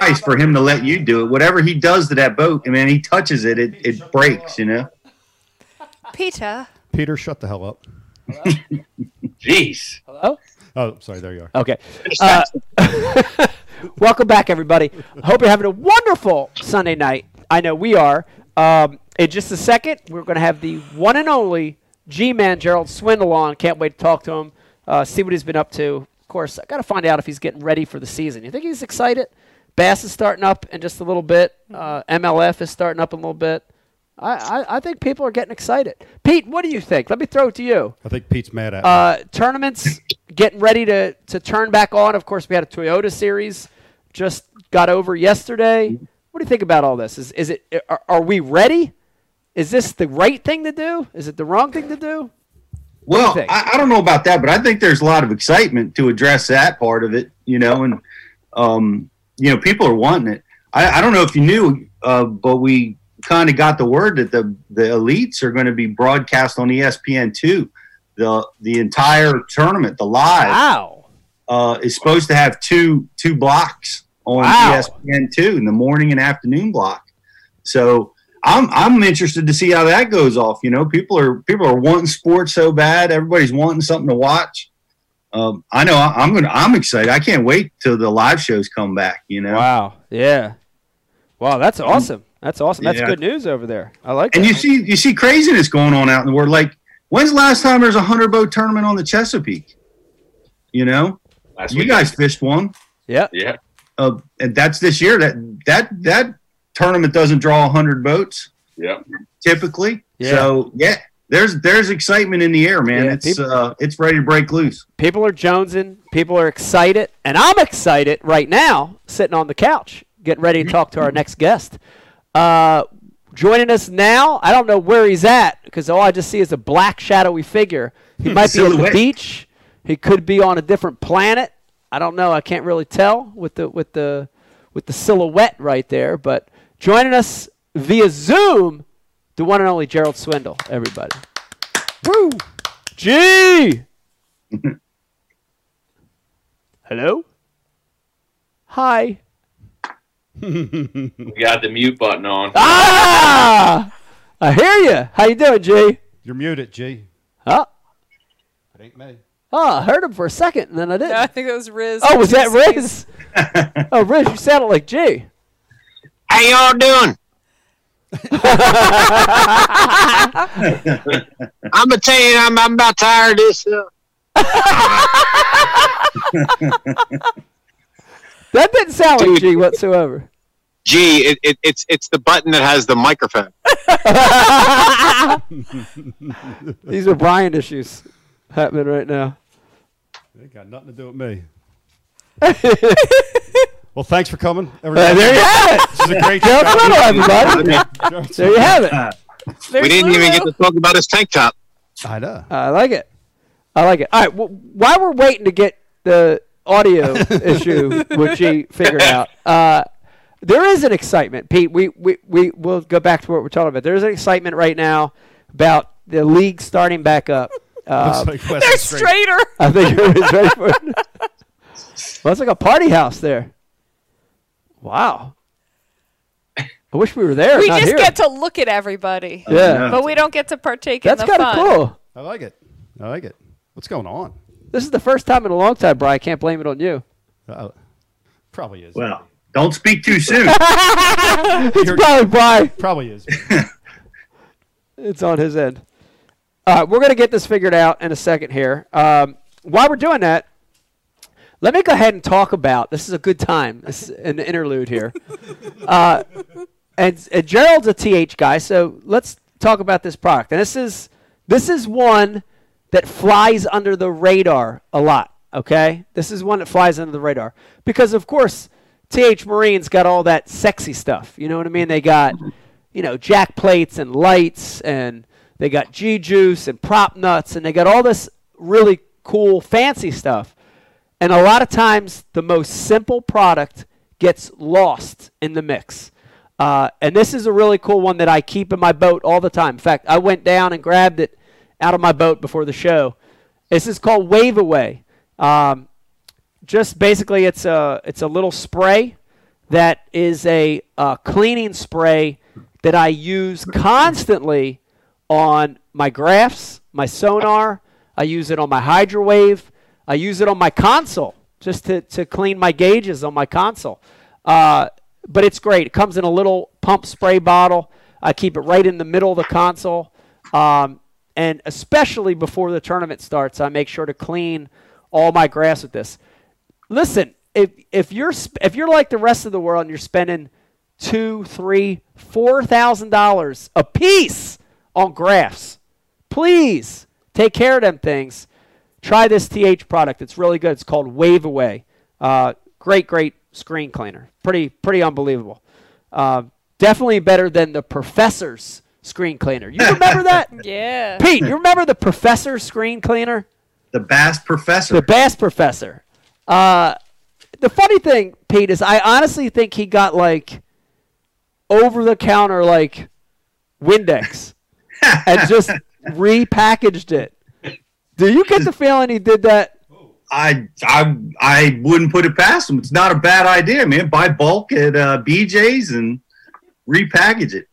Nice for him to let you do it. Whatever he does to that boat, I mean, he touches it, it, it breaks. You know. Peter. Peter, shut the hell up. Jeez. Hello? Oh, sorry. There you are. Okay. Uh, welcome back, everybody. Hope you're having a wonderful Sunday night. I know we are. Um, in just a second, we're going to have the one and only G-Man Gerald Swindle on. Can't wait to talk to him, uh, see what he's been up to. Of course, I got to find out if he's getting ready for the season. You think he's excited? Bass is starting up in just a little bit. Uh, MLF is starting up a little bit. I, I, I think people are getting excited. Pete, what do you think? Let me throw it to you. I think Pete's mad at me. Uh, tournaments getting ready to, to turn back on. Of course, we had a Toyota series just got over yesterday. What do you think about all this? Is is it are, are we ready? Is this the right thing to do? Is it the wrong thing to do? What do Well, think? I, I don't know about that, but I think there's a lot of excitement to address that part of it. You know, and um, you know, people are wanting it. I, I don't know if you knew, uh, but we kind of got the word that the the elites are going to be broadcast on ESPN two. The the entire tournament, the live, Wow. uh, is supposed to have two two blocks on Wow. ESPN two in the morning and afternoon block. So I'm I'm interested to see how that goes off. You know, people are people are wanting sports so bad. Everybody's wanting something to watch. Um, I know I, I'm gonna I'm excited. I can't wait till the live shows come back. You know, Wow. Yeah. Wow, that's awesome. That's awesome. That's Yeah. good news over there. I like and that. you see you see craziness going on out in the world. Like when's the last time there's a hundred boat tournament on the Chesapeake? You know, Last you week. guys fished one. yeah. Yeah. uh, and that's this year. That that that tournament doesn't draw hundred boats Yeah. typically. Yeah. So yeah, there's there's excitement in the air, man. Yeah, it's people- uh, it's ready to break loose. People are jonesing. People are excited. And I'm excited right now, sitting on the couch, getting ready to talk to our next guest. Uh, joining us now, I don't know where he's at because all I just see is a black, shadowy figure. He might be at the beach. He could be on a different planet. I don't know. I can't really tell with the with the with the silhouette right there. But joining us via Zoom, the one and only Gerald Swindle. Everybody. Woo! G. Hello. Hi. We got the mute button on. Ah! I hear you. How you doing, G? You're muted, G. Oh, It ain't me. oh, I heard him for a second, and then I didn't. No, I think it was Riz. oh, was that Riz? oh, Riz, you sounded like G. How y'all doing? I'm gonna tell you, I'm, I'm about tired of this. That didn't sound like G whatsoever. gee, it, it, it's it's the button that has the microphone. These are Brian issues happening right now. It ain't got nothing to do with me. well, thanks for coming. Uh, everybody. there you have it. This is a great Gerald show. Swindle, everybody. There you have it. we didn't even get to talk about his tank top. I know. I like it. I like it. All right. Well, while we're waiting to get the audio issue with G figured out, uh, there is an excitement, Pete. We we we will go back to what we're talking about. There's an excitement right now about the league starting back up. Uh, Looks like They're straighter. I think everybody's ready for it. Well, it's like a party house there. Wow. I wish we were there. We not just here. get to look at everybody, yeah. but we don't get to partake That's in the kind of cool. I like it. I like it. What's going on? This is the first time in a long time, Brian. I can't blame it on you. Uh, probably is. Well, don't speak too soon. It's probably Brian. Probably is. It's on his end. All right, we're going to get this figured out in a second here. Um, while we're doing that, let me go ahead and talk about this is a good time. This is an interlude here. Uh, and, and Gerald's a TH guy, so let's talk about this product. And this is this is one that flies under the radar a lot. Okay, this is one that flies under the radar because, of course, TH Marine's got all that sexy stuff. You know what I mean? They got you know, jack plates and lights, and they got G juice and prop nuts, and they got all this really cool, fancy stuff. And a lot of times, the most simple product gets lost in the mix. Uh, and this is a really cool one that I keep in my boat all the time. In fact, I went down and grabbed it out of my boat before the show. This is called Wave Away. Um, just basically, it's a it's a little spray that is a uh, cleaning spray that I use constantly on my graphs, my sonar. I use it on my hydrowave. I use it on my console just to, to clean my gauges on my console. Uh, but it's great. It comes in a little pump spray bottle. I keep it right in the middle of the console. Um, and especially before the tournament starts, I make sure to clean all my grass with this. Listen, if if you're sp- if you're like the rest of the world and you're spending two, three, four thousand dollars a piece on graphs, please take care of them things. Try this TH product. It's really good. It's called Wave Away. Uh, great, great screen cleaner. Pretty, pretty unbelievable. Uh, definitely better than the Professor's screen cleaner. You remember that? Yeah. Pete, you remember the Professor screen cleaner? The Bass Professor. The Bass Professor. Uh, the funny thing, Pete, is I honestly think he got like over the counter like Windex and just repackaged it. Do you get the feeling he did that? I I I wouldn't put it past them. It's not a bad idea, man. Buy bulk at uh, BJ's and repackage it.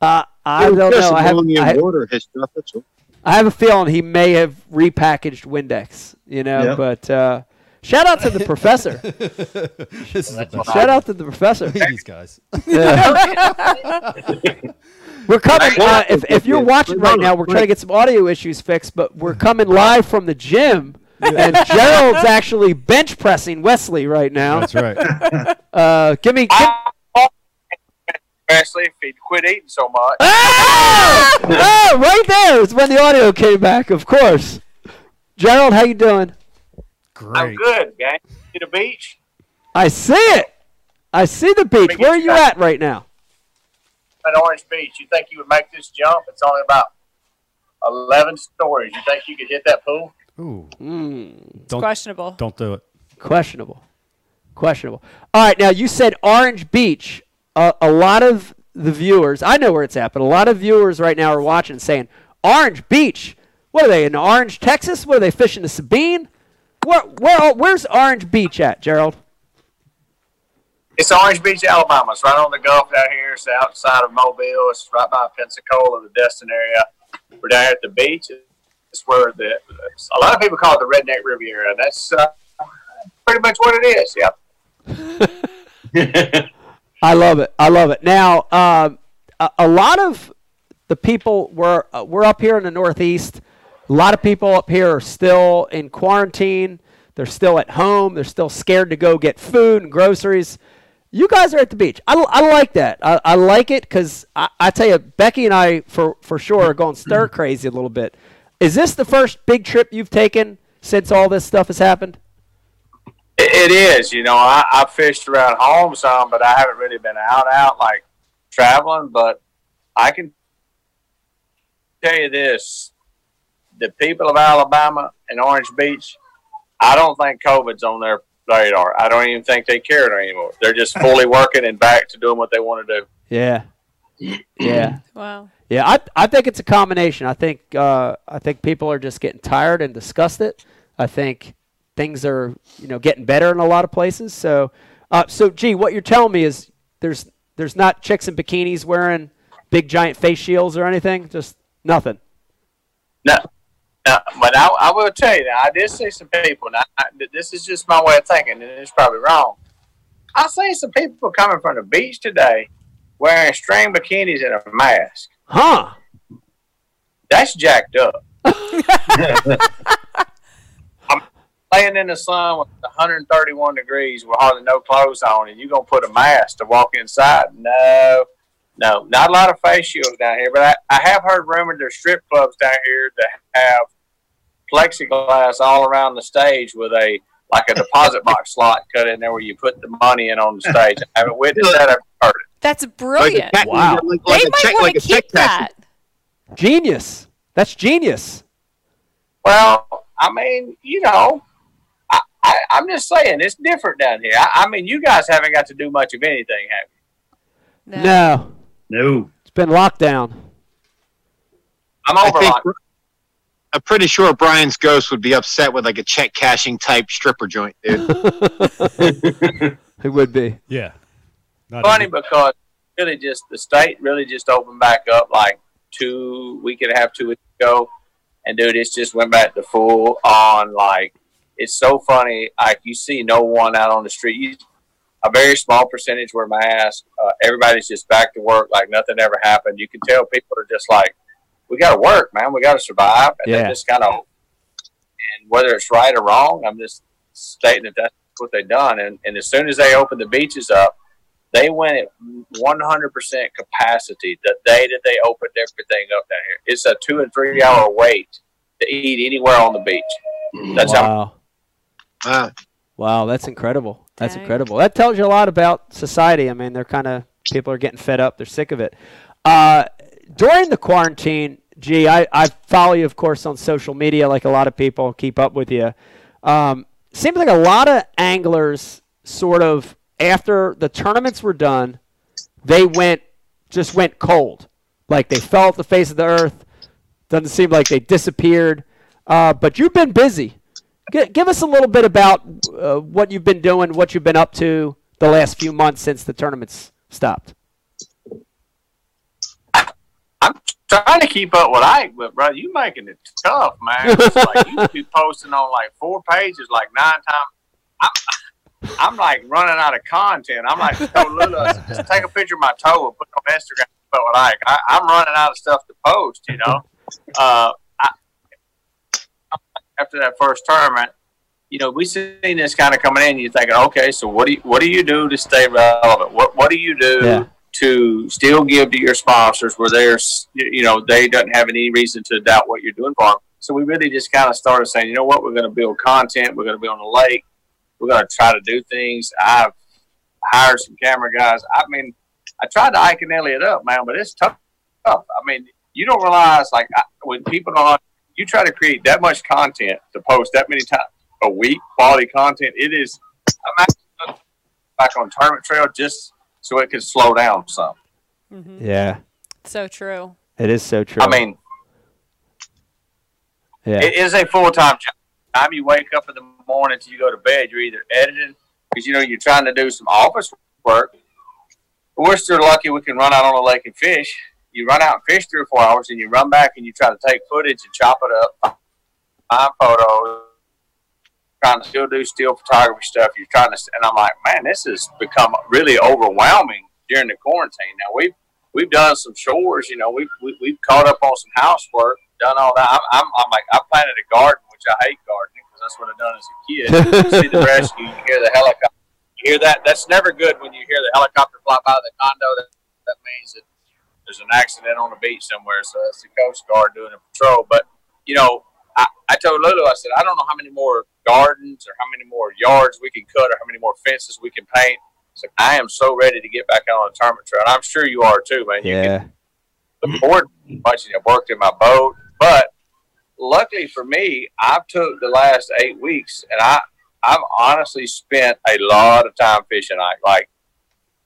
Uh, I don't know. I have, I, water his stuff. That's all. I have a feeling he may have repackaged Windex, you know, Yep. but uh, shout out to the professor. this is shout out to the professor. These guys. Yeah. we're coming. Uh, if, if you're watching right now, we're trying to get some audio issues fixed, but we're coming live from the gym, and Gerald's actually bench pressing Wesley right now. That's right. Uh, give me. Give, Wesley, if he'd quit eating so much. oh! oh, right there is when the audio came back. Of course. Gerald, how you doing? Great. I'm good, gang. To the beach. I see it. I see the beach. Where are you you at right now? At Orange Beach. You think you would make this jump? It's only about 11 stories. You think you could hit that pool? Ooh. Mm, Don't Questionable. don't do it. questionable. Questionable. All right, now you said Orange Beach. Uh, a lot of the viewers, I know where it's at, but a lot of viewers right now are watching and saying, Orange Beach. What are they in Orange, Texas? What are they fishing the Sabine? Where, where, where's Orange Beach at, Gerald? It's Orange Beach, Alabama. It's right on the Gulf down here. It's outside of Mobile. It's right by Pensacola, the Destin area. We're down here at the beach. It's where the a lot of people call it the Redneck Riviera. That's uh, pretty much what it is. Yeah. I love it. I love it. Now, um, a, a lot of the people we're uh, we're up here in the Northeast. A lot of people up here are still in quarantine. They're still at home. They're still scared to go get food and groceries. You guys are at the beach. I, I like that. I, I like it because I, I tell you, Becky and I for for sure are going stir mm-hmm. crazy a little bit. Is this the first big trip you've taken since all this stuff has happened? It, it is. You know, I, I fished around home some, but I haven't really been out out like traveling. But I can tell you this: the people of Alabama and Orange Beach, I don't think COVID's on their radar. I don't even think they care anymore. They're just fully working and back to doing what they want to do. Yeah. Yeah. Wow. Yeah, I I think it's a combination. I think uh, I think people are just getting tired and disgusted. I think things are you know getting better in a lot of places. So, uh, so gee, what you're telling me is there's there's not chicks in bikinis wearing big giant face shields or anything. Just nothing. No, but I, I will tell you that I did see some people. Now, I, this is just my way of thinking, and it's probably wrong. I seen some people coming from the beach today wearing string bikinis and a mask. Huh? That's jacked up. I'm laying in the sun with 131 degrees with hardly no clothes on, and you're gonna put a mask to walk inside? No, no, not a lot of face shields down here. But I, I have heard rumored there's strip clubs down here that have plexiglass all around the stage with a like a deposit box slot cut in there where you put the money in on the stage. I haven't witnessed that. I've heard it. That's Like a brilliant. cat- Wow. like- they like a might check- want like to a keep cashing. that. Genius. That's genius. Well, I mean, you know, I, I, I'm just saying it's different down here. I, I mean, you guys haven't got to do much of anything, have you? No. No. No. It's been locked down. I'm I think like I'm pretty sure Brian's ghost would be upset with like a check cashing type stripper joint, dude. It would be. Yeah. Not funny even- because really just the state really just opened back up like two week and a half, two weeks ago, and dude, it's just went back to full on like it's so funny. Like you see no one out on the street. You, a very small percentage wear masks. Uh, everybody's just back to work like nothing ever happened. You can tell people are just like, we got to work, man. We got to survive, and Yeah. they just kind of. And whether it's right or wrong, I'm just stating that that's what they've done. And, and as soon as they opened the beaches up, they went at 100% capacity the day that they opened everything up down here. It's a two and three hour wait to eat anywhere on the beach. That's how wow. Wow, that's incredible. That's Dang. incredible. That tells you a lot about society. I mean, they're kind of people are getting fed up. They're sick of it. Uh, during the quarantine, gee, I, I follow you, of course, on social media, like a lot of people keep up with you. Um, seems like a lot of anglers sort of after the tournaments were done, they went just went cold, like they fell off the face of the earth. Doesn't seem like they disappeared. Uh, but you've been busy. G- give us a little bit about uh, what you've been doing, what you've been up to the last few months since the tournaments stopped. I'm trying to keep up with Ike, but brother, you making it tough, man. It's like you be posting on like four pages, like nine times. I'm, I'm like running out of content. I'm like, Lulu, just take a picture of my toe and put it on Instagram. But with Ike, I, I'm running out of stuff to post. You know, uh, I, after that first tournament, you know, we seen this kind of coming in. You're thinking, okay, so what do you, what do you do to stay relevant? What what do you do? Yeah. To still give to your sponsors where they're, you know they doesn't have any reason to doubt what you're doing for them. So we really just kind of started saying, you know what, we're going to build content. We're going to be on the lake. We're going to try to do things. I've hired some camera guys. I mean, I tried to Ike and Elliot up, man, but it's tough. I mean, you don't realize like when people don't. You try to create that much content to post that many times a week, quality content. It is. I'm actually uh, back on tournament trail just so it could slow down some. Mm-hmm. Yeah, So true. it is so true. I mean, yeah, it is a full time job. Time you wake up in the morning till you go to bed, you're either editing because you know you're trying to do some office work. We're still lucky we can run out on the lake and fish. You run out and fish three or four hours, and you run back and you try to take footage and chop it up, find photos, trying to still do still photography stuff. You're trying to, and I'm like, man, this has become really overwhelming during the quarantine. Now we've we've done some shores, you know, we've we, we've caught up on some housework, done all that. I'm, I'm, I'm like, I planted a garden, which I hate gardening because that's what I've done as a kid. See the rescue, you hear the helicopter, you hear that. That's never good when you hear the helicopter fly by the condo. That that means that there's an accident on the beach somewhere. So that's the Coast Guard doing a patrol. But you know, I, I told Lulu, I said, I don't know how many more gardens or how many more yards we can cut or how many more fences we can paint. So I am so ready to get back out on the tournament trail. And I'm sure you are too, man. You yeah, can forward to watching it worked in my boat. But luckily for me, I've took the last eight weeks and I I've honestly spent a lot of time fishing. Like like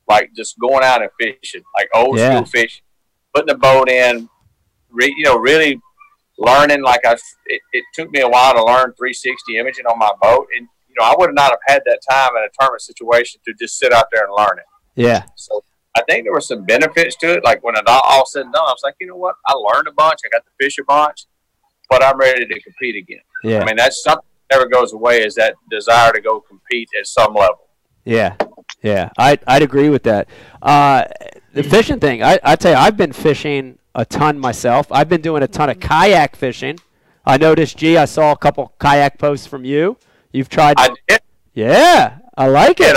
like just going out and fishing, like old Yeah. school fishing, putting the boat in, re, you know, really learning. Like I, it, it took me a while to learn 360 imaging on my boat, and you know, I would not have had that time in a tournament situation to just sit out there and learn it. yeah, So I think there were some benefits to it. Like when it all, all said and done, I was like, you know what? I learned a bunch. I got to fish a bunch, but I'm ready to compete again. yeah, I mean, that's something that never goes away is that desire to go compete at some level. yeah, yeah. I I'd agree with that. Uh, the fishing thing, I I tell you, I've been fishing a ton myself. I've been doing a ton of kayak fishing. I noticed, gee, I saw a couple kayak posts from you. You've tried, I did. yeah, I like it.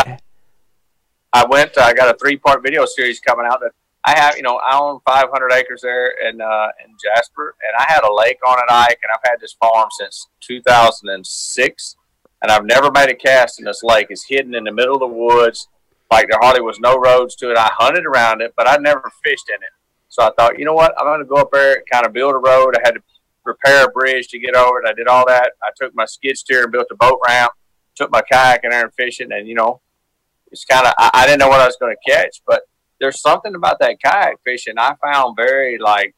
I went. I got a three-part video series coming out that I have. You know, I own 500 acres there in uh, in Jasper, and I had a lake on it, Ike, and I've had this farm since 2006, and I've never made a cast in this lake. It's hidden in the middle of the woods, like there hardly was no roads to it. I hunted around it, but I never fished in it. So I thought, you know what, I'm going to go up there and kind of build a road. I had to repair a bridge to get over it. I did all that. I took my skid steer and built a boat ramp. Took my kayak in there and fishing, and you know, it's kind of I, I didn't know what I was going to catch, but there's something about that kayak fishing I found very like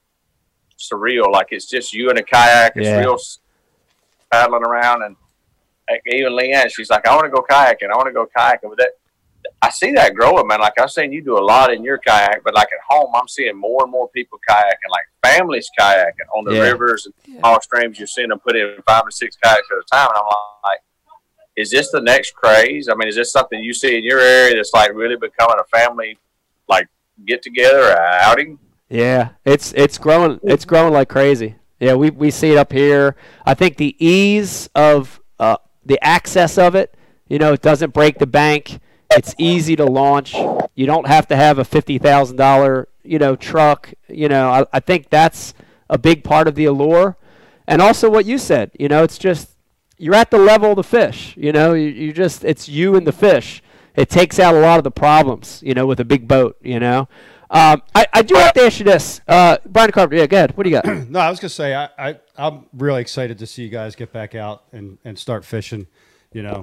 surreal. Like it's just you in a kayak. It's Yeah. real paddling around, and like, even Leanne, she's like, I want to go kayaking. I want to go kayaking. But that I see that growing, man. Like I've seen you do a lot in your kayak, but like at home, I'm seeing more and more people kayaking, like families kayaking on the Yeah. rivers and small streams. You're seeing them put in five or six kayaks at a time, and I'm like, is this the next craze? I mean, is this something you see in your area that's like really becoming a family, like get together, outing? Yeah, it's it's growing it's growing like crazy. Yeah, we we see it up here. I think the ease of uh, the access of it, you know, it doesn't break the bank. It's easy to launch. You don't have to have a fifty thousand dollar, you know, truck. You know, I, I think that's a big part of the allure, and also what you said. You know, it's just you're at the level of the fish. You know, you, you just it's you and the fish. It takes out a lot of the problems. You know, with a big boat. You know. Um, I, I do have to ask you this, uh, Brian Carpenter. Yeah, go ahead. What do you got? No, I was gonna say I, I I'm really excited to see you guys get back out and, and start fishing. You know,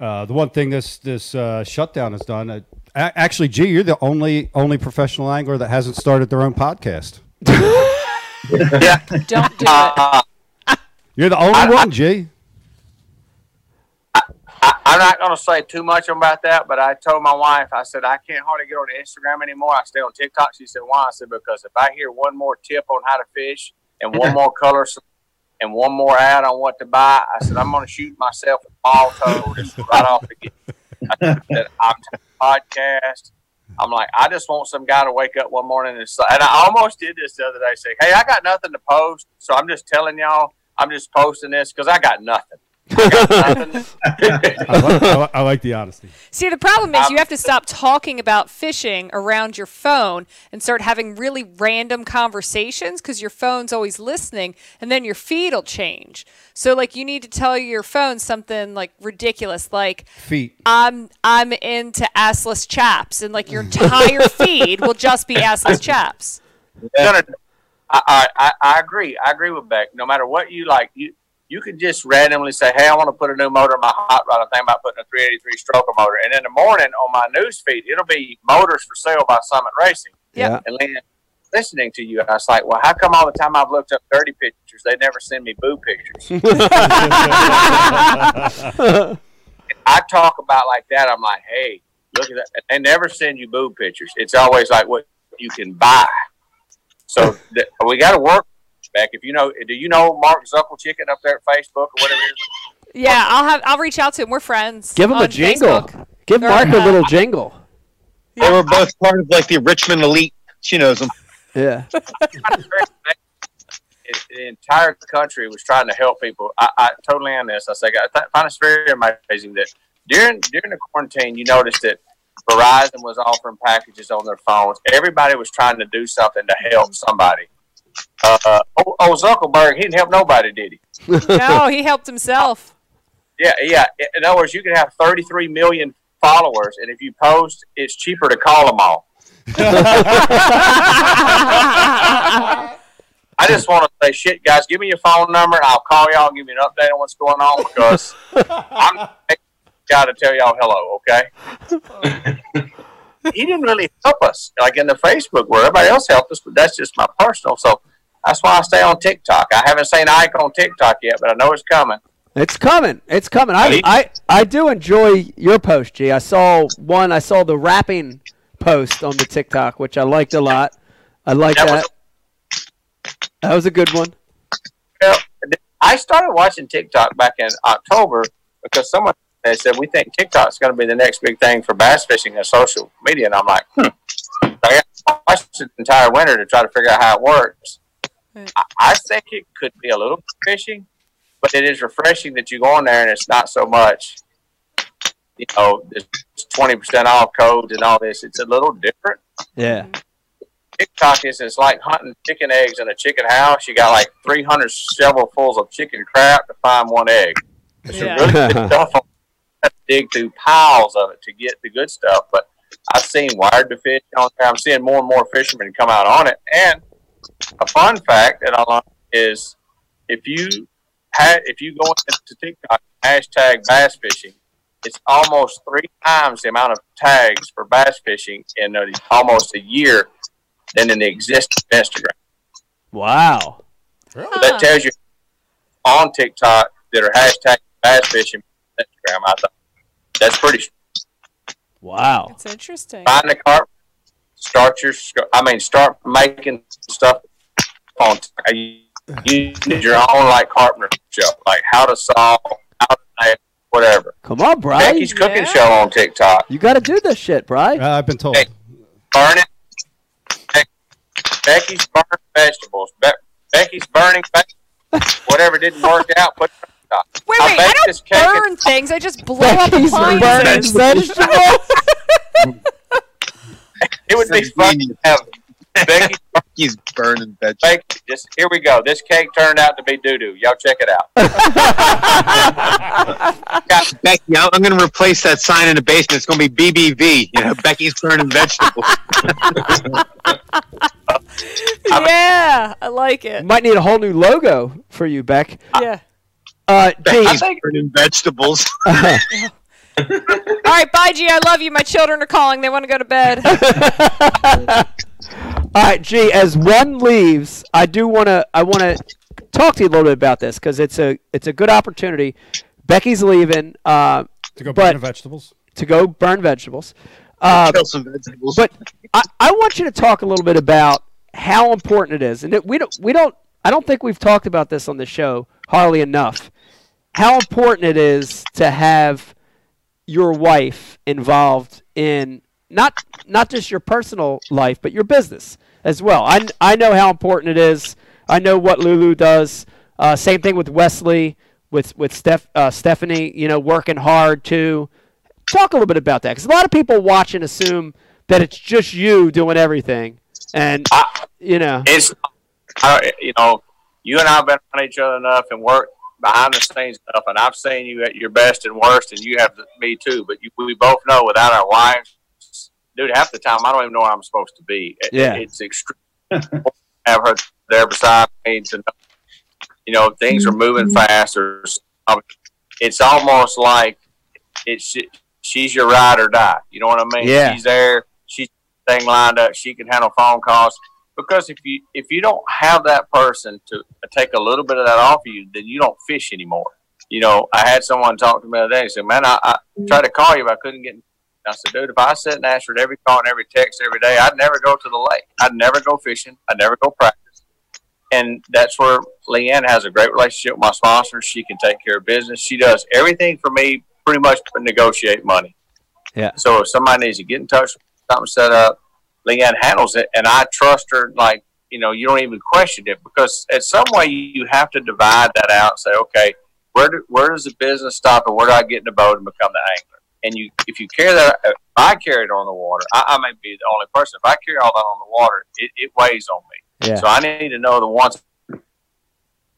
uh, the one thing this this uh, shutdown has done. Uh, actually, G, you're the only only professional angler that hasn't started their own podcast. Yeah, Don't do it. You're the only one, G. I, I'm not going to say too much about that, but I told my wife, I said, I can't hardly get on Instagram anymore. I stay on TikTok. She said, why? I said, because if I hear one more tip on how to fish and one more color s- and one more ad on what to buy, I said, I'm going to shoot myself a ball toe just right off the get. I'm podcast. I'm like, I just want some guy to wake up one morning and and I almost did this the other day, say, hey, I got nothing to post, so I'm just telling y'all, I'm just posting this because I got nothing. I got nothing. I like, I, like the honesty. See, the problem is you um, have to stop talking about fishing around your phone and start having really random conversations because your phone's always listening, and then your feed will change. So, like, you need to tell your phone something like ridiculous, like Feet. "I'm I'm into assless chaps," and like your entire feed will just be assless chaps. gonna. I, I I- I agree. I agree with Beck. No matter what you like, you you could just randomly say, "Hey, I want to put a new motor in my hot rod. I'm thinking about putting a 383 stroker motor." And in the morning on my news feed, it'll be motors for sale by Summit Racing. Yeah. And Lynn, listening to you, I was like, "Well, how come all the time I've looked up dirty pictures, they never send me boo pictures?" I talk about like that. I'm like, "Hey, look at that." And they never send you boo pictures. It's always like what you can buy. So th- we got to work back. If you know, do you know Mark Zuckel Chicken up there at Facebook or whatever? It is? Yeah, I'll have I'll reach out to him. We're friends. Give him a jingle. Facebook. Give They're, Mark a little jingle. They were both part of like the Richmond elite. She knows them. Yeah. The entire country was trying to help people. I, I totally am this. I say, I th- find it very amazing that during during the quarantine, you noticed that Verizon was offering packages on their phones. Everybody was trying to do something to help somebody. Uh, uh, oh, oh, Zuckerberg, he didn't help nobody, did he? No, he helped himself. Yeah, yeah. In other words, you can have 33 million followers, and if you post, it's cheaper to call them all. I just want to say, shit, guys, give me your phone number, and I'll call y'all and give you an update on what's going on because I'm got to tell y'all hello, okay? he didn't really help us, like in the Facebook where everybody else helped us, but that's just my personal. So that's why I stay on TikTok. I haven't seen Ike on TikTok yet, but I know it's coming. It's coming. It's coming. I, I, I do enjoy your post, G. I saw one. I saw the rapping post on the TikTok, which I liked a lot. I like That that. was- that was a good one. Well, I started watching TikTok back in October because someone they said we think TikTok's going to be the next big thing for bass fishing and social media, and I'm like, hmm. So I watched it the entire winter to try to figure out how it works. I, I think it could be a little fishing, but it is refreshing that you go on there and it's not so much. You know, this twenty percent off codes and all this. It's a little different. Yeah. Mm-hmm. TikTok is it's like hunting chicken eggs in a chicken house. You got like 300 shovelfuls of chicken crap to find one egg. It's Yeah. really good stuff. on- dig through piles of it to get the good stuff. But I've seen wired to fish on there. I'm seeing more and more fishermen come out on it. And a fun fact that I learned is if you had if you go into TikTok hashtag bass fishing, it's almost three times the amount of tags for bass fishing in a, almost a year than in the existing Instagram. Wow. So that tells you on TikTok that are hashtag bass fishing Instagram. I thought that's pretty. Wow. It's interesting. Find the carp, start your. I mean, start making stuff on. You, you need your own like carpenter show, like how to solve, how to make, whatever. Come on, Bry. Becky's cooking show on TikTok. You got to do this shit, Bry. Uh, I've been told. Burn it. Becky's burning vegetables. Be- Becky's burning vegetables. Whatever didn't work out, put it on TikTok. Wait, I wait, baked I this don't cake burn things. I just blow up Becky's burning appliances. vegetables. It would be fun to have Becky He's burning vegetables. Becky, just here we go. This cake turned out to be doo doo. Y'all check it out. Becky, I'm going to replace that sign in the basement. It's going to be BBV. You know, Becky's burning vegetables. yeah, I like it. Might need a whole new logo for you, Beck. Yeah. Uh, Becky's G, burning vegetables. All right, bye, G. I love you. My children are calling. They want to go to bed. All right, G. As one leaves, I do want to. I want to talk to you a little bit about this because it's a it's a good opportunity. Becky's leaving uh, To go burn vegetables. to go burn vegetables. Uh, Kill some vegetables. but I, I want you to talk a little bit about how important it is, and it, we don't we don't I don't think we've talked about this on the show hardly enough. How important it is to have your wife involved in not not just your personal life, but your business as well. I I know how important it is. I know what Lulu does. Uh, same thing with Wesley, with with Steph, uh, Stephanie. You know, working hard too. Talk a little bit about that, because a lot of people watch and assume that it's just you doing everything, and you know. It's, I, you know, you and I have been on each other enough and worked behind the scenes stuff, and I've seen you at your best and worst, and you have me too. But you, we both know without our wives, dude, half the time I don't even know where I'm supposed to be. It- Yeah. it's extreme. have her there beside me to know, you know, things are moving fast, or um, it's almost like it's she's your ride or die. You know what I mean? Yeah. She's there. She's thing lined up. She can handle phone calls. Because if you if you don't have that person to take a little bit of that off of you, then you don't fish anymore. You know, I had someone talk to me the other day and said, "Man, I, I mm-hmm. tried to call you, but I couldn't get." I said, "Dude, if I sit and answered every call and every text every day, I'd never go to the lake. I'd never go fishing. I'd never go practice." And that's where Leanne has a great relationship with my sponsor. She can take care of business. She does everything for me, pretty much but negotiate money. Yeah. So if somebody needs to get in touch, something set up, Leanne handles it, and I trust her. Like you know, you don't even question it because at some way you have to divide that out. and Say, okay, where do, where does the business stop, and where do I get in the boat and become the angler? And you, if you carry that, if I carry it on the water, I, I may be the only person. If I carry all that on the water, it, it weighs on me. Yeah. So I need to know the ones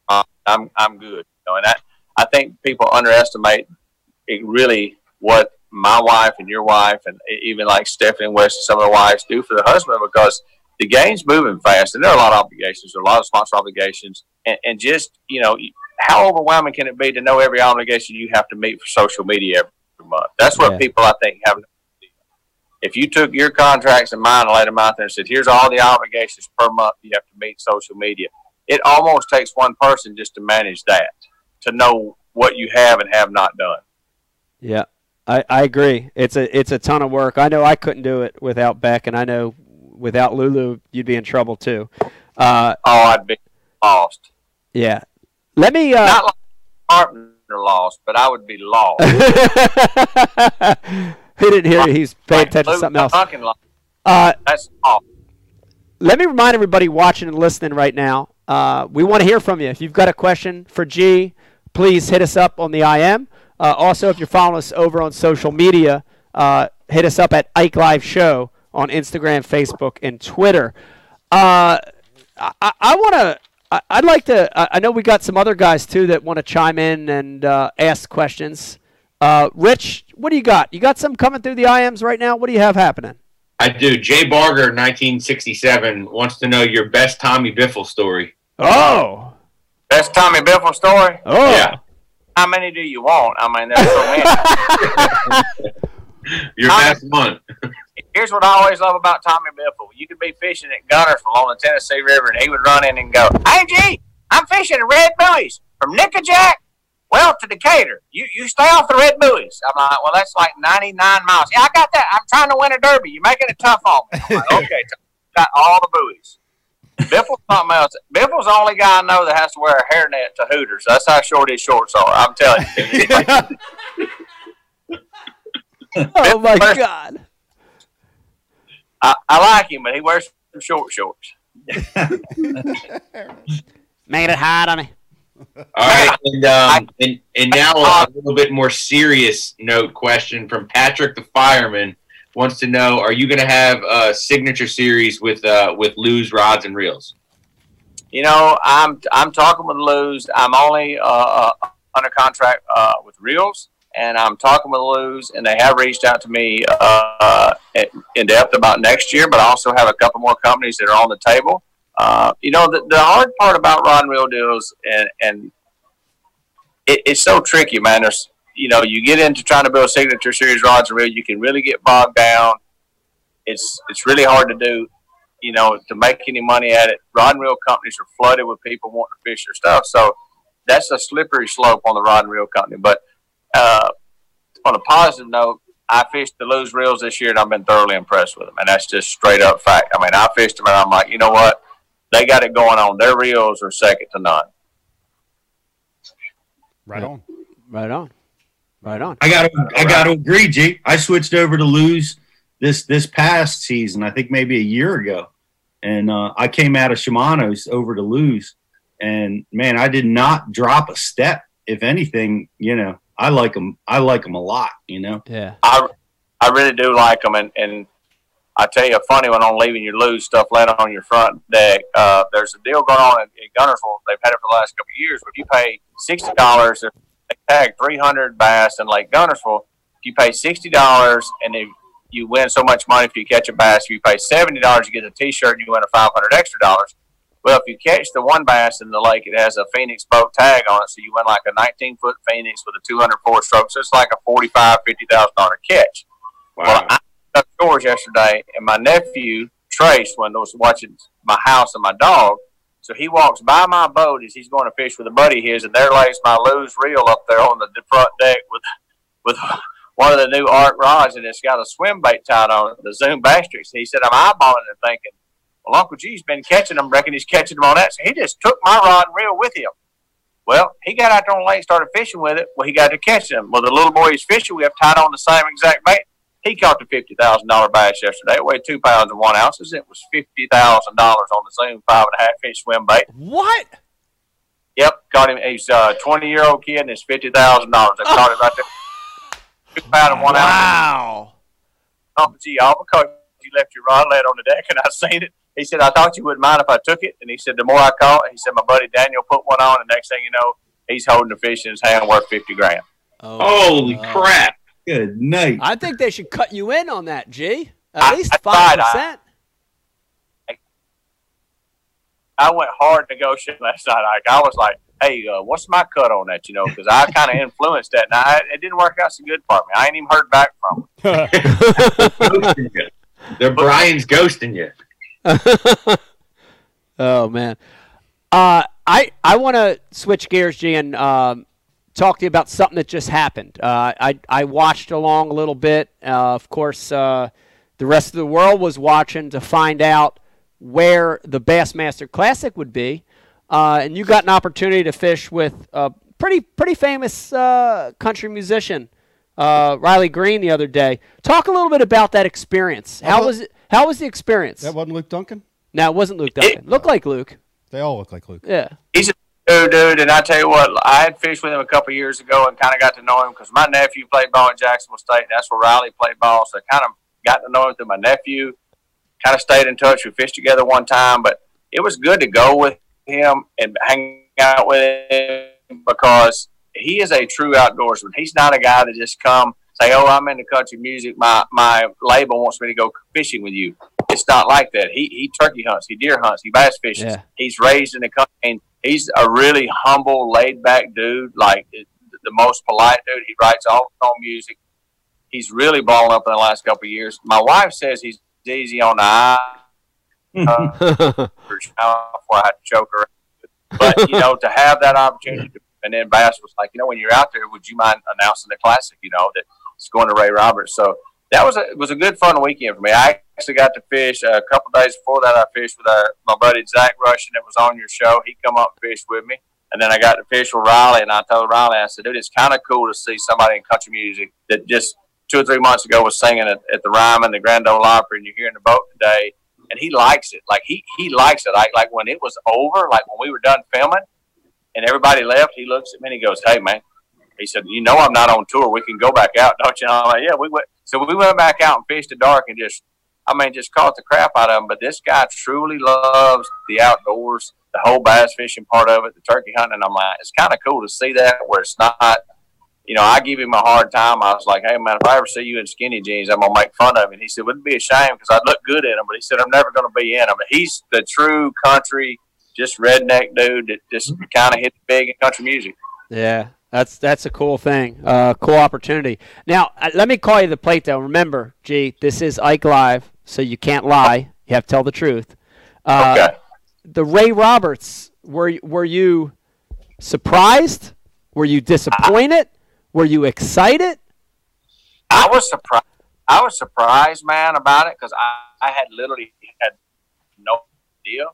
uh, I'm I'm good. You know, and I I think people underestimate it really what my wife and your wife and even like Stephanie and West and some of the wives do for the husband because the game's moving fast and there are a lot of obligations, there are a lot of sponsor obligations, and, and just you know how overwhelming can it be to know every obligation you have to meet for social media every month? That's what Yeah. people I think have. If you took your contracts and mine and laid them out there and said, "Here's all the obligations per month you have to meet social media," it almost takes one person just to manage that, to know what you have and have not done. Yeah, I, I agree. It's a it's a ton of work. I know I couldn't do it without Beck, and I know without Lulu you'd be in trouble too. Uh, Oh, I'd be lost. yeah. Let me. Uh, Not like partner lost, but I would be lost. he didn't hear you. He's paying attention to something else. Uh, That's off. let me remind everybody watching and listening right now. Uh, we want to hear from you. If you've got a question for G, please hit us up on the IM. Uh, also, if you're following us over on social media, uh, hit us up at Ike Live Show on Instagram, Facebook, and Twitter. Uh, I, I, I want to. I- I'd like to. I I know we got some other guys too that want to chime in and uh, ask questions. Uh, Rich, what do you got? You got some coming through the IMs right now? What do you have happening? I do. Jay Barger, 1967, wants to know your best Tommy Biffle story. Oh. Best Tommy Biffle story? Oh. Yeah. How many do you want? I mean, there's so many. Your best one. Here's what I always love about Tommy Biffle. You could be fishing at Guntersville on the Tennessee River, and he would run in and go, Hey, G, I'm fishing at Red Buoys from Nickajack, well, to Decatur. You you stay off the Red Buoys. I'm like, Well, that's like 99 miles. Yeah, I got that. I'm trying to win a derby. You're making it tough on me. I'm like, okay, got all the buoys. Biffle's something else. Biffle's the only guy I know that has to wear a hairnet to Hooters. That's how short his shorts are. I'm telling you. Oh my God. I, I like him, but he wears some short shorts. Made it hard on me. All right, and, um, and and now a little bit more serious note question from Patrick the fireman wants to know: Are you going to have a signature series with uh, with Lew's rods and reels? You know, I'm I'm talking with Lew's. I'm only uh, uh, under contract uh, with Reels, and I'm talking with Lew's, and they have reached out to me uh, in depth about next year. But I also have a couple more companies that are on the table. Uh, you know, the, the hard part about rod and reel deals, and and it, it's so tricky, man. There's you know, you get into trying to build signature series rods and reel, you can really get bogged down. It's it's really hard to do you know, to make any money at it. Rod and reel companies are flooded with people wanting to fish their stuff. So that's a slippery slope on the rod and reel company. But uh, on a positive note, I fished the Lew's reels this year and I've been thoroughly impressed with them. And that's just straight up fact. I mean, I fished them and I'm like, you know what? They got it going on. Their reels are second to none. Right on. Right on. Right on. I got to I got to agree, G. I switched over to Lew's this this past season. I think maybe a year ago, and uh, I came out of Shimano's over to Lew's, and man, I did not drop a step. If anything, you know, I like them. I like them a lot. You know. Yeah. I, I really do like them. And, and I tell you a funny one on leaving your Lew's stuff laying on your front deck. Uh, there's a deal going on in, in Guntersville. They've had it for the last couple of years. But if you pay sixty dollars, they tag three hundred bass in Lake Guntersville. If you pay sixty dollars and if you win so much money if you catch a bass, if you pay seventy dollars, you get a T-shirt and you win a five hundred extra dollars. Well, if you catch the one bass in the lake, it has a Phoenix boat tag on it, so you win like a 19 foot Phoenix with a 204 stroke. So it's like a 45, 50 thousand dollar catch. Well, I got scores yesterday, and my nephew Trace, when I was watching my house and my dog, so he walks by my boat as he's going to fish with a buddy of his, and there lays my Lew's reel up there on the front deck with with one of the new art rods, and it's got a swim bait tied on it, the Zoom Bastrix. He said, I'm eyeballing it and thinking, well, Uncle G's been catching them, reckon he's catching them on that. So he just took my rod and reel with him. Well, he got out there on the lake, started fishing with it. Well, he got to catch them. Well, the little boy he's fishing with tied on the same exact bait. He caught the fifty thousand dollar bass yesterday. It weighed two pounds and one ounces. It was fifty thousand dollars on the Zoom five and a half inch swim bait. What? Yep, caught him. He's uh, a twenty year old kid and it's fifty thousand dollars. They oh. caught him right there. Two pound and one ounce. Wow. Oh, gee, all because you left your rod laid on the deck and I seen it. He said, I thought you wouldn't mind if I took it. And he said, the more I caught, he said, my buddy Daniel put one on. And next thing you know, he's holding the fish in his hand worth 50 grand. Oh, Holy crap. Good night. I think they should cut you in on that, G. At least five tried, I- percent. I went hard negotiating last night. Like, I was like, hey, uh, what's my cut on that? You know, because I kind of influenced that. And I, it didn't work out so good for me. I ain't even heard back from them. Ghosting. They're Brian's ghosting you. Oh man. Uh, I I want to switch gears, G, and um, talk to you about something that just happened. Uh, I I watched along a little bit. Uh, of course, uh, the rest of the world was watching to find out where the Bassmaster Classic would be, uh, and you got an opportunity to fish with a pretty pretty famous uh, country musician. Uh, Riley Green the other day. Talk a little bit about that experience. How thought- was it? How was the experience? That wasn't Luke Duncan. No, it wasn't Luke Duncan. Looked like Luke. They all look like Luke. Yeah. He's a good dude, and I tell you what, I had fished with him a couple years ago and kind of got to know him because my nephew played ball at Jacksonville State. And that's where Riley played ball, so I kind of got to know him through my nephew. Kind of stayed in touch. We fished together one time, but it was good to go with him and hang out with him because he is a true outdoorsman. He's not a guy that just come say, "Oh, I'm into country music. My my label wants me to go fishing with you." It's not like that. He he turkey hunts, he deer hunts, he bass fishes. Yeah. He's raised in the country. And he's a really humble, laid back dude. Like the most polite dude. He writes all his own music. He's really blown up in the last couple of years. My wife says he's easy on the eye. Uh, before I had to choke her. But you know, to have that opportunity, to, and then Bass was like, you know, when you're out there, would you mind announcing the classic? You know, that it's going to Ray Roberts. So that was a was a good fun weekend for me. I actually got to fish uh, a couple days before that. I fished with our, my buddy Zach Russian that was on your show. He come up and fished with me, and then I got to fish with Riley. And I told Riley, I said, dude, it's kind of cool to see somebody in country music that just two or three months ago was singing at, at the Ryman, the Grand Ole Opry, and you're here in the boat today, and he likes it. Like he he likes it. Like like when it was over, like when we were done filming, and everybody left, he looks at me and he goes, "Hey man," he said, "You know I'm not on tour. We can go back out, don't you?" And I'm like, "Yeah, we went." So we went back out and fished the dark and just, I mean, just caught the crap out of him. But this guy truly loves the outdoors, the whole bass fishing part of it, the turkey hunting. And I'm like, it's kind of cool to see that where it's not you know, I give him a hard time. I was like, hey, man, if I ever see you in skinny jeans, I'm going to make fun of him. And he said, wouldn't be a shame because I'd look good in them. But he said, I'm never going to be in them. He's the true country, just redneck dude that just mm-hmm. kind of hit big in country music. Yeah, that's that's a cool thing, uh, cool opportunity. Now, uh, let me call you the plate though. Remember, G, this is Ike Live, so you can't lie. You have to tell the truth. Uh, Okay. The Ray Roberts, were were you surprised? Were you disappointed? Were you excited? I was surprised. I was surprised, man, about it because I, I had literally had no idea.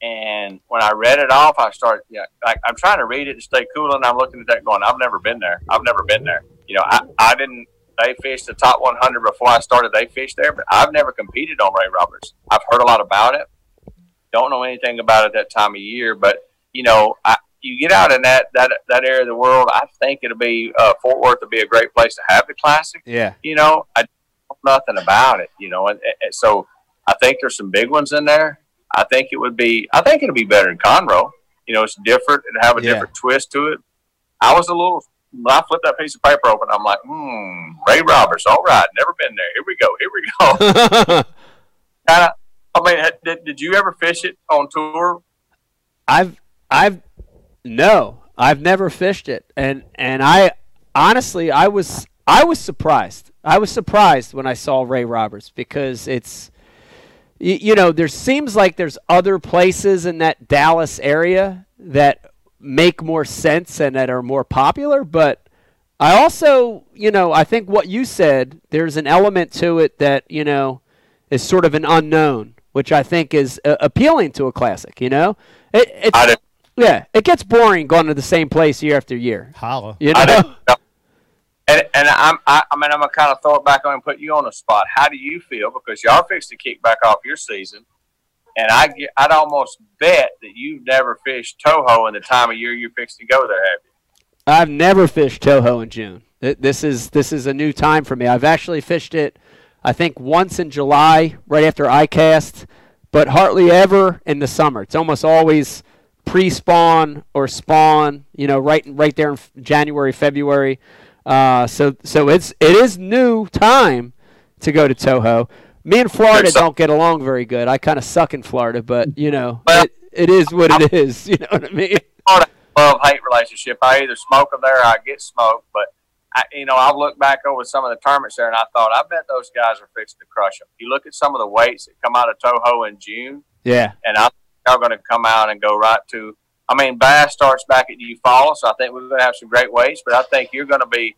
And when I read it off, I started, yeah, like I'm trying to read it to stay cool, and I'm looking at that going, I've never been there. I've never been there. You know, I, I didn't. They fished the top 100 before I started. They fished there, but I've never competed on Ray Roberts. I've heard a lot about it. Don't know anything about it that time of year, but you know, I, you get out in that that that area of the world. I think it'll be uh, Fort Worth will be a great place to have the classic Yeah. you know, I know nothing about it, you know, and, and so I think there's some big ones in there. I think it would be, I think it'll be better than Conroe. You know, it's different and have a Yeah. different twist to it. I was a little, when I flipped that piece of paper open, I'm like, hmm, Ray Roberts, all right, never been there. Here we go, here we go. kind of, I mean, did, did you ever fish it on tour? I've I've no, I've never fished it, and and I honestly I was I was surprised. I was surprised when I saw Ray Roberts because it's you, you know there seems like there's other places in that Dallas area that make more sense and that are more popular, but I also you know I think what you said there's an element to it that you know is sort of an unknown, which I think is uh, appealing to a classic. You know, it, it's I didn't, yeah, it gets boring going to the same place year after year. Holla. You I didn't know. And, and I'm, I, I mean, I'm gonna kind of throw it back on and put you on the spot. How do you feel? Because y'all fixed to kick back off your season, and I, I'd almost bet that you've never fished Toho in the time of year you're fixed to go there, have you? I've never fished Toho in June. This is this is a new time for me. I've actually fished it, I think once in July, right after ICAST, but hardly ever in the summer. It's almost always pre-spawn or spawn. You know, right right there in January, February. Uh, so so it's it is new time to go to Toho. Me and Florida don't get along very good. I kind of suck in Florida, but you know, Well- it, it is what it is. You know what I mean? Love hate relationship. I either smoke them there or I get smoked. But I, you know, I've looked back over some of the tournaments there, and I thought, I bet those guys are fixing to crush them. You look at some of the weights that come out of Toho in June. Yeah. and I think they're going to come out and go right to. I mean, Bass starts back at Eufaula, so I think we're going to have some great weights. But I think you're going to be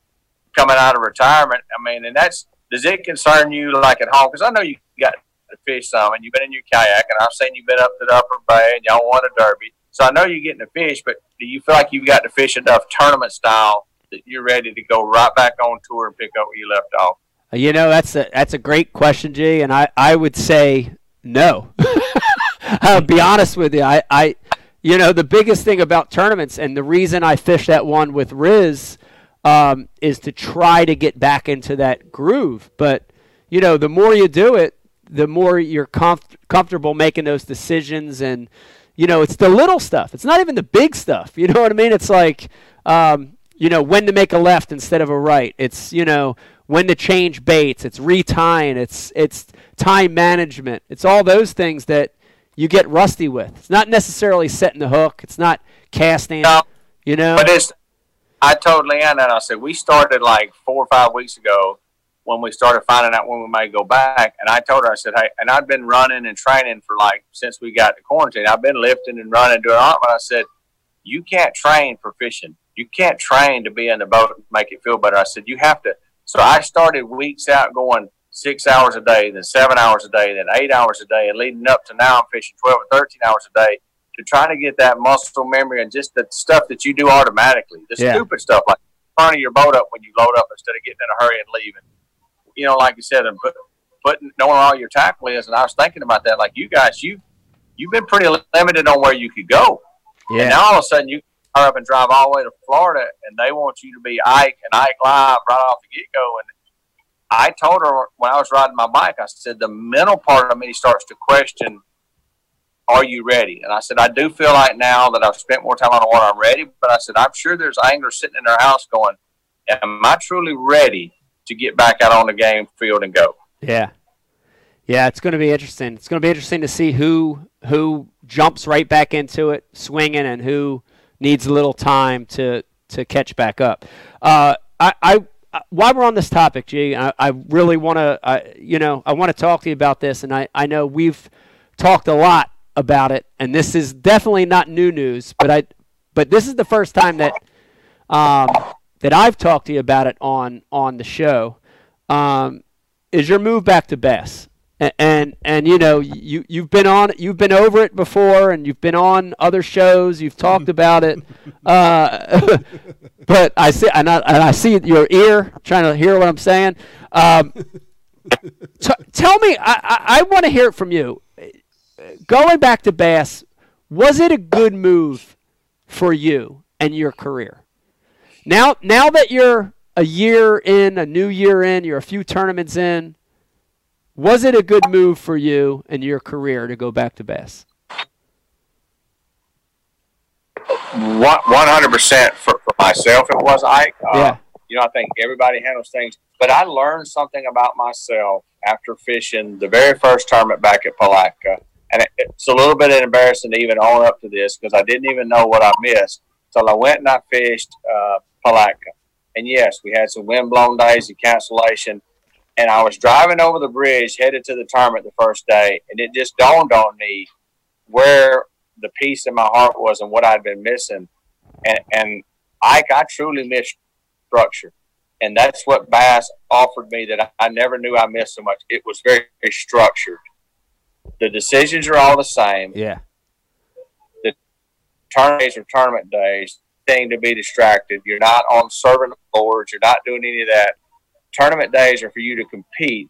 coming out of retirement. I mean, and that's does it concern you like at home? Because I know you got to fish some, and you've been in your kayak, and I've seen you've been up to the Upper Bay, and y'all won a derby. So I know you're getting to fish, but do you feel like you've got to fish enough tournament style that you're ready to go right back on tour and pick up where you left off? You know, that's a that's a great question, G, and I, I would say no. I'll be honest with you. I, I you know, the biggest thing about tournaments and the reason I fished that one with Riz um, is to try to get back into that groove. But, you know, the more you do it, the more you're comf- comfortable making those decisions and you know, it's the little stuff. It's not even the big stuff. You know what I mean? It's like um, you know when to make a left instead of a right. It's you know when to change baits. It's retying. It's it's time management. It's all those things that you get rusty with. It's not necessarily setting the hook. It's not casting. No. You know. But it's, I told Leanne that I said we started like four or five weeks ago when we started finding out when we may go back. And I told her, I said, hey, and I've been running and training for like since we got to quarantine. I've been lifting and running, doing all. But I said, you can't train for fishing. You can't train to be in the boat and make it feel better. I said, you have to. So I started weeks out going six hours a day, then seven hours a day, then eight hours a day, and leading up to now I'm fishing 12 or 13 hours a day to try to get that muscle memory and just the stuff that you do automatically. The Yeah. stupid stuff like turning your boat up when you load up instead of getting in a hurry and leaving. You know, like you said, and put, putting knowing all your tackle is. And I was thinking about that. Like you guys, you you've been pretty limited on where you could go. Yeah. And now all of a sudden you hurry up and drive all the way to Florida, and they want you to be Ike and Ike Live right off the get go. And I told her when I was riding my bike, I said the mental part of me starts to question, "Are you ready?" And I said I do feel like now that I've spent more time on the water, I'm ready. But I said I'm sure there's anglers sitting in their house going, "Am I truly ready to get back out on the game field and go?" Yeah. Yeah, it's going to be interesting. It's going to be interesting to see who who jumps right back into it swinging and who needs a little time to to catch back up. Uh, I, I While we're on this topic, G, I, I really want to, you know, I want to talk to you about this, and I, I know we've talked a lot about it, and this is definitely not new news, but I, but this is the first time that, um, that I've talked to you about it on on the show. Um, is your move back to Bass? And, and and you know you you've been on you've been over it before and you've been on other shows. You've talked about it. Uh, but I see and I, and I see your ear trying to hear what I'm saying. Um, t- tell me I, I, I want to hear it from you. Going back to Bass was it a good move for you and your career? Now now that you're a year in a new year in you're a few tournaments in was it a good move for you and your career to go back to Bass? One hundred percent for for myself. It was Ike. Uh, Yeah. You know, I think everybody handles things, but I learned something about myself after fishing the very first tournament back at Palatka, and it, it's a little bit embarrassing to even own up to this because I didn't even know what I missed. So I went and I fished uh, Palatka, and yes, we had some wind blown days and cancellation. And I was driving over the bridge headed to the tournament the first day, and it just dawned on me where the peace in my heart was and what I'd been missing. And, and I, I truly missed structure. And that's what Bass offered me that I, never knew I missed so much. It was very, very structured. The decisions are all the same. Yeah. The tournament days are tournament days. Thing to be distracted. You're not on serving boards. You're not doing any of that. Tournament days are for you to compete.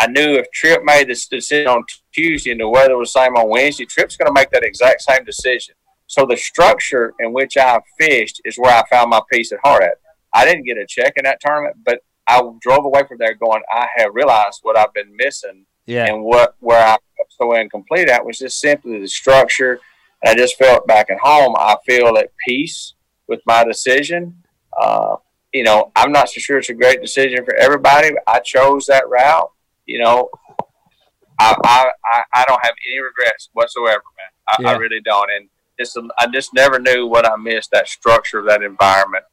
I knew if Trip made this decision on Tuesday and the weather was the same on Wednesday, Trip's going to make that exact same decision. So the structure in which I fished is where I found my peace at heart at. I didn't get a check in that tournament, but I drove away from there going, I have realized what I've been missing Yeah. and what where I was so incomplete at was just simply the structure. And I just felt back at home. I feel at peace with my decision. Uh, you know, I'm not so sure it's a great decision for everybody, but I chose that route. You know, I I, I, I don't have any regrets whatsoever, man. I, I really don't. And just I just never knew what I missed that structure of that environment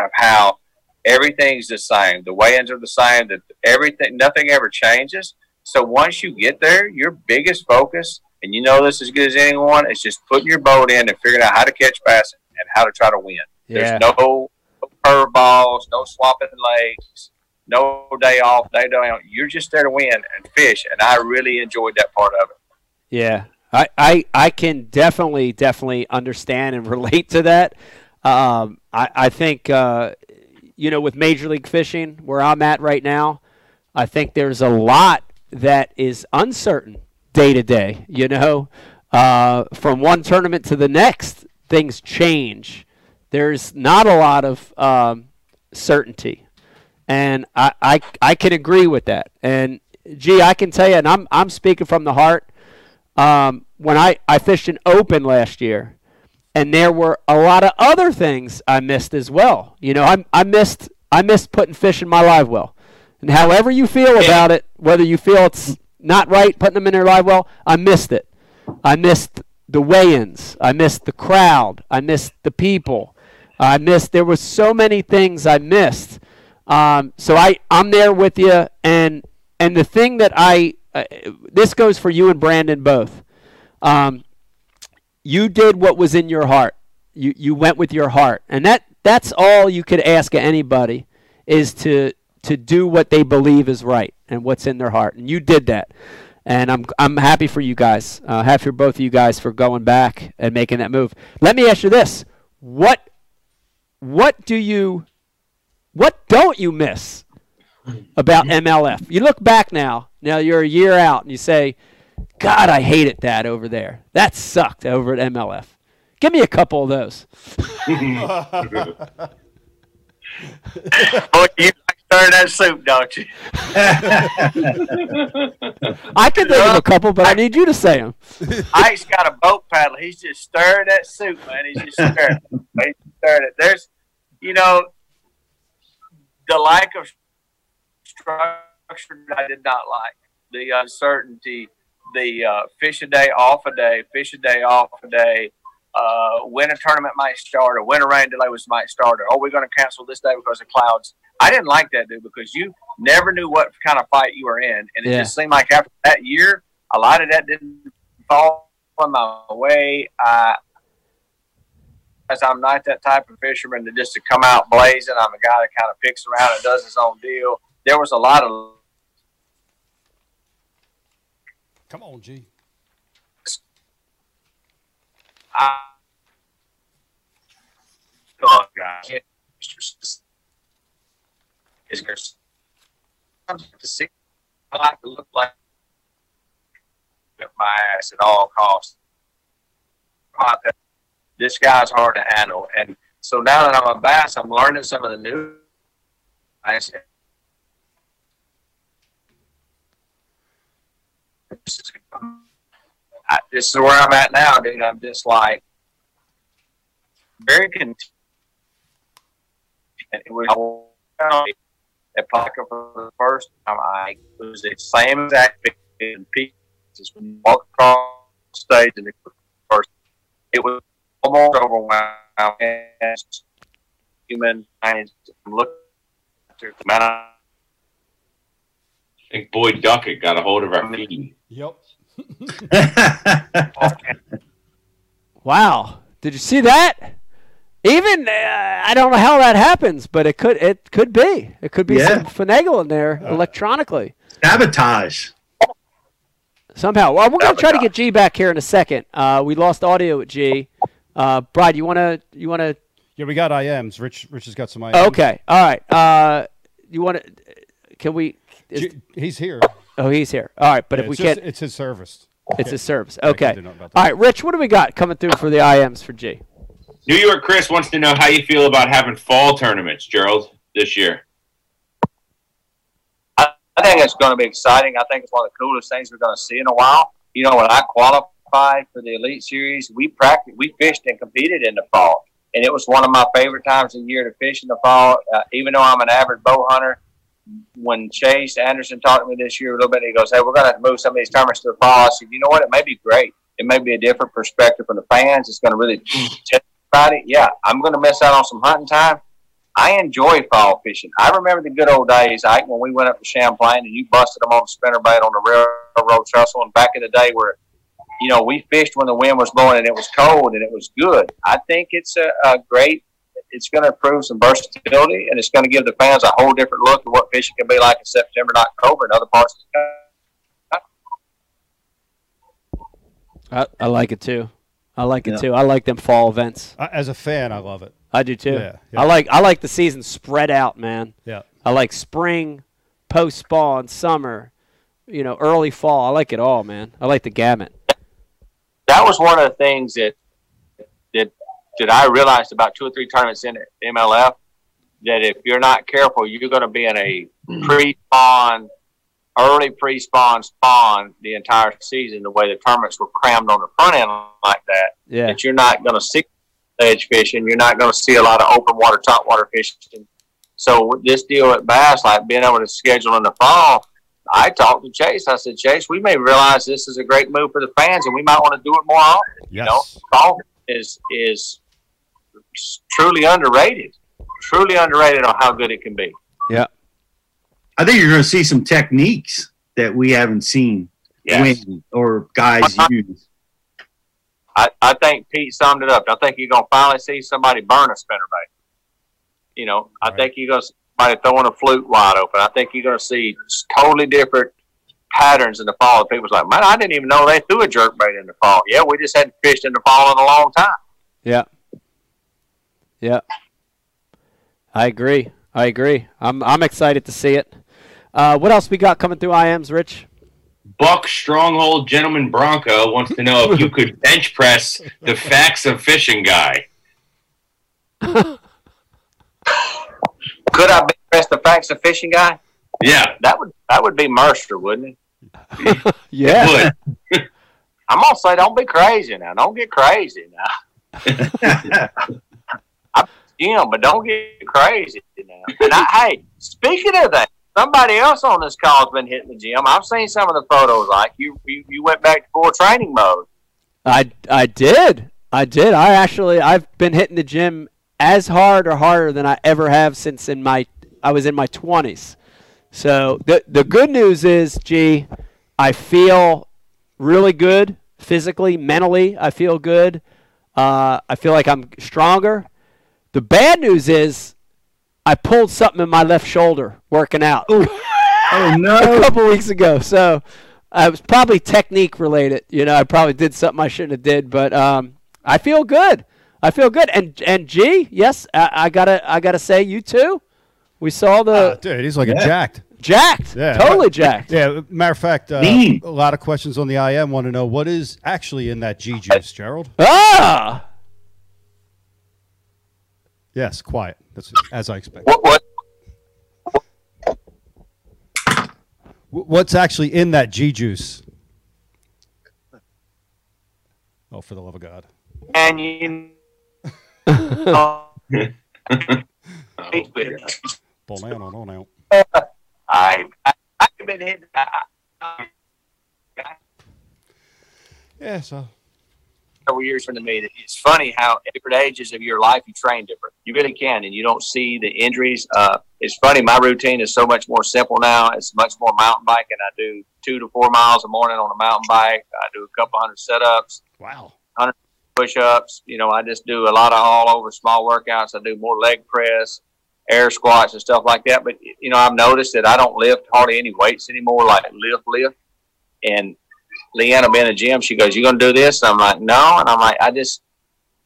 of how everything's the same. The weigh-ins are the same. That everything, nothing ever changes. So once you get there, your biggest focus, and you know this as good as anyone, is just putting your boat in and figuring out how to catch bass and how to try to win. Yeah. There's no curveballs, no swapping legs, no day off, day down. You're just there to win and fish, and I really enjoyed that part of it. Yeah, I, I, I can definitely, definitely understand and relate to that. Um, I, I think, uh, you know, with Major League Fishing, where I'm at right now, I think there's a lot that is uncertain day to day. You know, uh, from one tournament to the next, things change. There's not a lot of um, certainty, and I, I, I can agree with that. And gee, I can tell you, and I'm, I'm speaking from the heart um, when I, I fished an open last year, and there were a lot of other things I missed as well. You know, I I missed I missed putting fish in my live well, and however you feel about it, whether you feel it's not right putting them in their live well, I missed it. I missed the weigh-ins. I missed the crowd. I missed the people. I missed. There was so many things I missed. Um, so I I'm there with you, and and the thing that I uh, this goes for you and Brandon both. Um, you did what was in your heart. You you went with your heart, and that that's all you could ask of anybody is to to do what they believe is right and what's in their heart, and you did that. And I'm I'm happy for you guys. Uh, happy for both of you guys for going back and making that move. Let me ask you this: what what do you what don't you miss about MLF? You look back now. Now you're a year out, and you say, God, I hated that over there. That sucked over at MLF. Give me a couple of those. Boy, you like stirring that soup, don't you? I can think of a couple, but I need you to say them. Ike's got a boat paddle. He's just stirring that soup, man. He's just stirring. it. He's stirring it. There's, you know, the lack of structure I did not like. The uncertainty, the uh, fish a day, off a day, fish a day, off a day. Uh, when a tournament might start, or when a rain delay was might start, or oh, we're going to cancel this day because of clouds. I didn't like that, dude, because you never knew what kind of fight you were in, and it Yeah. just seemed like after that year, a lot of that didn't fall in my way. I, as I'm not that type of fisherman that just to come out blazing. I'm a guy that kind of picks around and does his own deal. There was a lot of Come on, G. I, oh, God. Is there to see? I like to look like my ass at all costs. This guy's hard to handle, and so now that I'm a bass, I'm learning some of the new. I said, this is, where I'm at now, dude. I'm just like very content. It was at Paca for the first time. I was the same exact in pieces when across the stage and it was first. It was almost overwhelming. Human minds look to the amount I think Boyd Duckett got a hold of our feed. Yep. Wow. Did you see that? Even uh, I don't know how that happens, but it could it could be. It could be Yeah. some finagle in there electronically Sabotage. somehow. Well, we're gonna try to get G back here in a second. Uh, we lost audio with G. Uh, Brad, you wanna you wanna? Yeah, we got IMs. Rich, Rich has got some IMs. Okay, all right. Uh, you wanna? Can we? Is, G- he's here. oh, he's here. All right, but Yeah, if we just- can't, it's his service. it's his service. Okay. can't do nothing about that. All right, Rich. What do we got coming through for the IMs for G? New York Chris wants to know how you feel about having fall tournaments, Gerald, this year. I think it's going to be exciting. I think it's one of the coolest things we're going to see in a while. You know, when I qualified for the Elite Series, we practiced, we fished and competed in the fall, and it was one of my favorite times of the year to fish in the fall. Uh, even though I'm an avid bow hunter, when Chase Anderson talked to me this year a little bit, he goes, "Hey, we're going to have to move some of these tournaments to the fall." I said, "You know what? It may be great. It may be a different perspective from the fans. It's going to really tell everybody. Yeah, I'm going to miss out on some hunting time." I enjoy fall fishing. I remember the good old days, Ike, when we went up to Champlain and you busted them on the spinnerbait on the railroad trestle. And back in the day, where you know we fished when the wind was blowing and it was cold and it was good. I think it's a, a great. It's going to improve some versatility and it's going to give the fans a whole different look at what fishing can be like in September and October in other parts of the country. I, I like it too. I like it Yeah. too. I like them fall events. As a fan, I love it. I do too. Yeah, yeah. I like I like the season spread out, man. Yeah. I like spring, post spawn, summer, you know, early fall. I like it all, man. I like the gamut. That was one of the things that that that I realized about two or three tournaments in MLF that if you're not careful, you're going to be in a hmm. pre-spawn, early pre-spawn spawn the entire season. The way the tournaments were crammed on the front end like that, Yeah. that you're not going to see edge fishing. You're not going to see a lot of open water, top water fishing. So this deal at Bass, like being able to schedule in the fall, I talked to Chase. I said, Chase, we may realize this is a great move for the fans, and we might want to do it more often. You know, fall is is truly underrated, truly underrated on how good it can be. Yeah. I think you're going to see some techniques that we haven't seen Yes. win or guys use. I, I think Pete summed it up. I think you're gonna finally see somebody burn a spinnerbait. You know, I think you're gonna see somebody throwing a flute wide open. I think you're gonna see totally different patterns in the fall. People's like, man, I didn't even know they threw a jerk bait in the fall. Yeah, we just hadn't fished in the fall in a long time. Yeah. Yeah. I agree. I agree. I'm I'm excited to see it. Uh, what else we got coming through IMs, Rich? Buck Stronghold Gentleman Bronco wants to know if you could bench press the facts of fishing guy. Could I best the facts of fishing guy? Yeah, That would that would be Mercer, wouldn't it? Yeah. would. I'm gonna say, don't be crazy now. Don't get crazy now. I'm Jim, but don't get crazy now. And I, hey, speaking of that, somebody else on this call has been hitting the gym. I've seen some of the photos. Like you, you, you went back to full training mode. I I did. I did. I actually I've been hitting the gym as hard or harder than I ever have since in my I was in my 20s. So the the good news is, gee, I feel really good physically, mentally. I feel good. Uh, I feel like I'm stronger. The bad news is, I pulled something in my left shoulder working out. Oh a couple weeks ago. So it was probably technique related. You know, I probably did something I shouldn't have did, but um, I feel good. I feel good. And and G, yes, I, I gotta I gotta say you too. We saw the Uh, dude, he's like a jacked. jacked, Yeah. totally jacked. Yeah, matter of fact, uh, a lot of questions on the IM want to know what is actually in that G juice, Gerald. Ah, Yes, quiet. That's as I expected. What? What? What's actually in that G juice? Oh, for the love of God! And you. Pull down, on, on out. I, I, I've been I, Yeah, so several years from me that it's funny how different ages of your life you train different. You really can, and you don't see the injuries. Uh, it's funny. My routine is so much more simple now. It's much more mountain biking. I do two to four miles a morning on a mountain bike. I do a couple hundred setups, wow. Push-ups. You know, I just do a lot of all over small workouts. I do more leg press, air squats, and stuff like that. But you know, I've noticed that I don't lift hardly any weights anymore, like lift lift. And Leanna in the gym. She goes, "You gonna do this?" And I'm like, "No." And I'm like, "I just,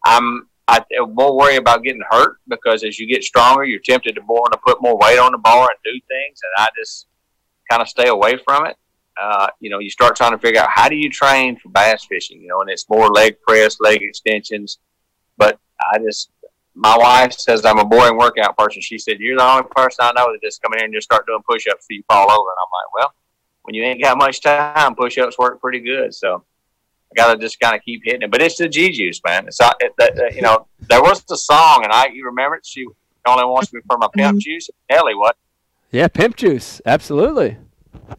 I'm, I won't worry about getting hurt because as you get stronger, you're tempted to want to put more weight on the bar and do things, and I just kind of stay away from it. Uh, you know, you start trying to figure out how do you train for bass fishing. You know, and it's more leg press, leg extensions. But I just, my wife says I'm a boring workout person. She said, "You're the only person I know that just come in here and just start doing push-ups till you fall over." And I'm like, "Well." when you ain't got much time, push ups work pretty good. So I got to just kind of keep hitting it. But it's the G juice, man. It's not, it, that, that, you know, there was the song, and I, you remember it? She only wants me for my pimp juice. Ellie, what? yeah, pimp juice, absolutely.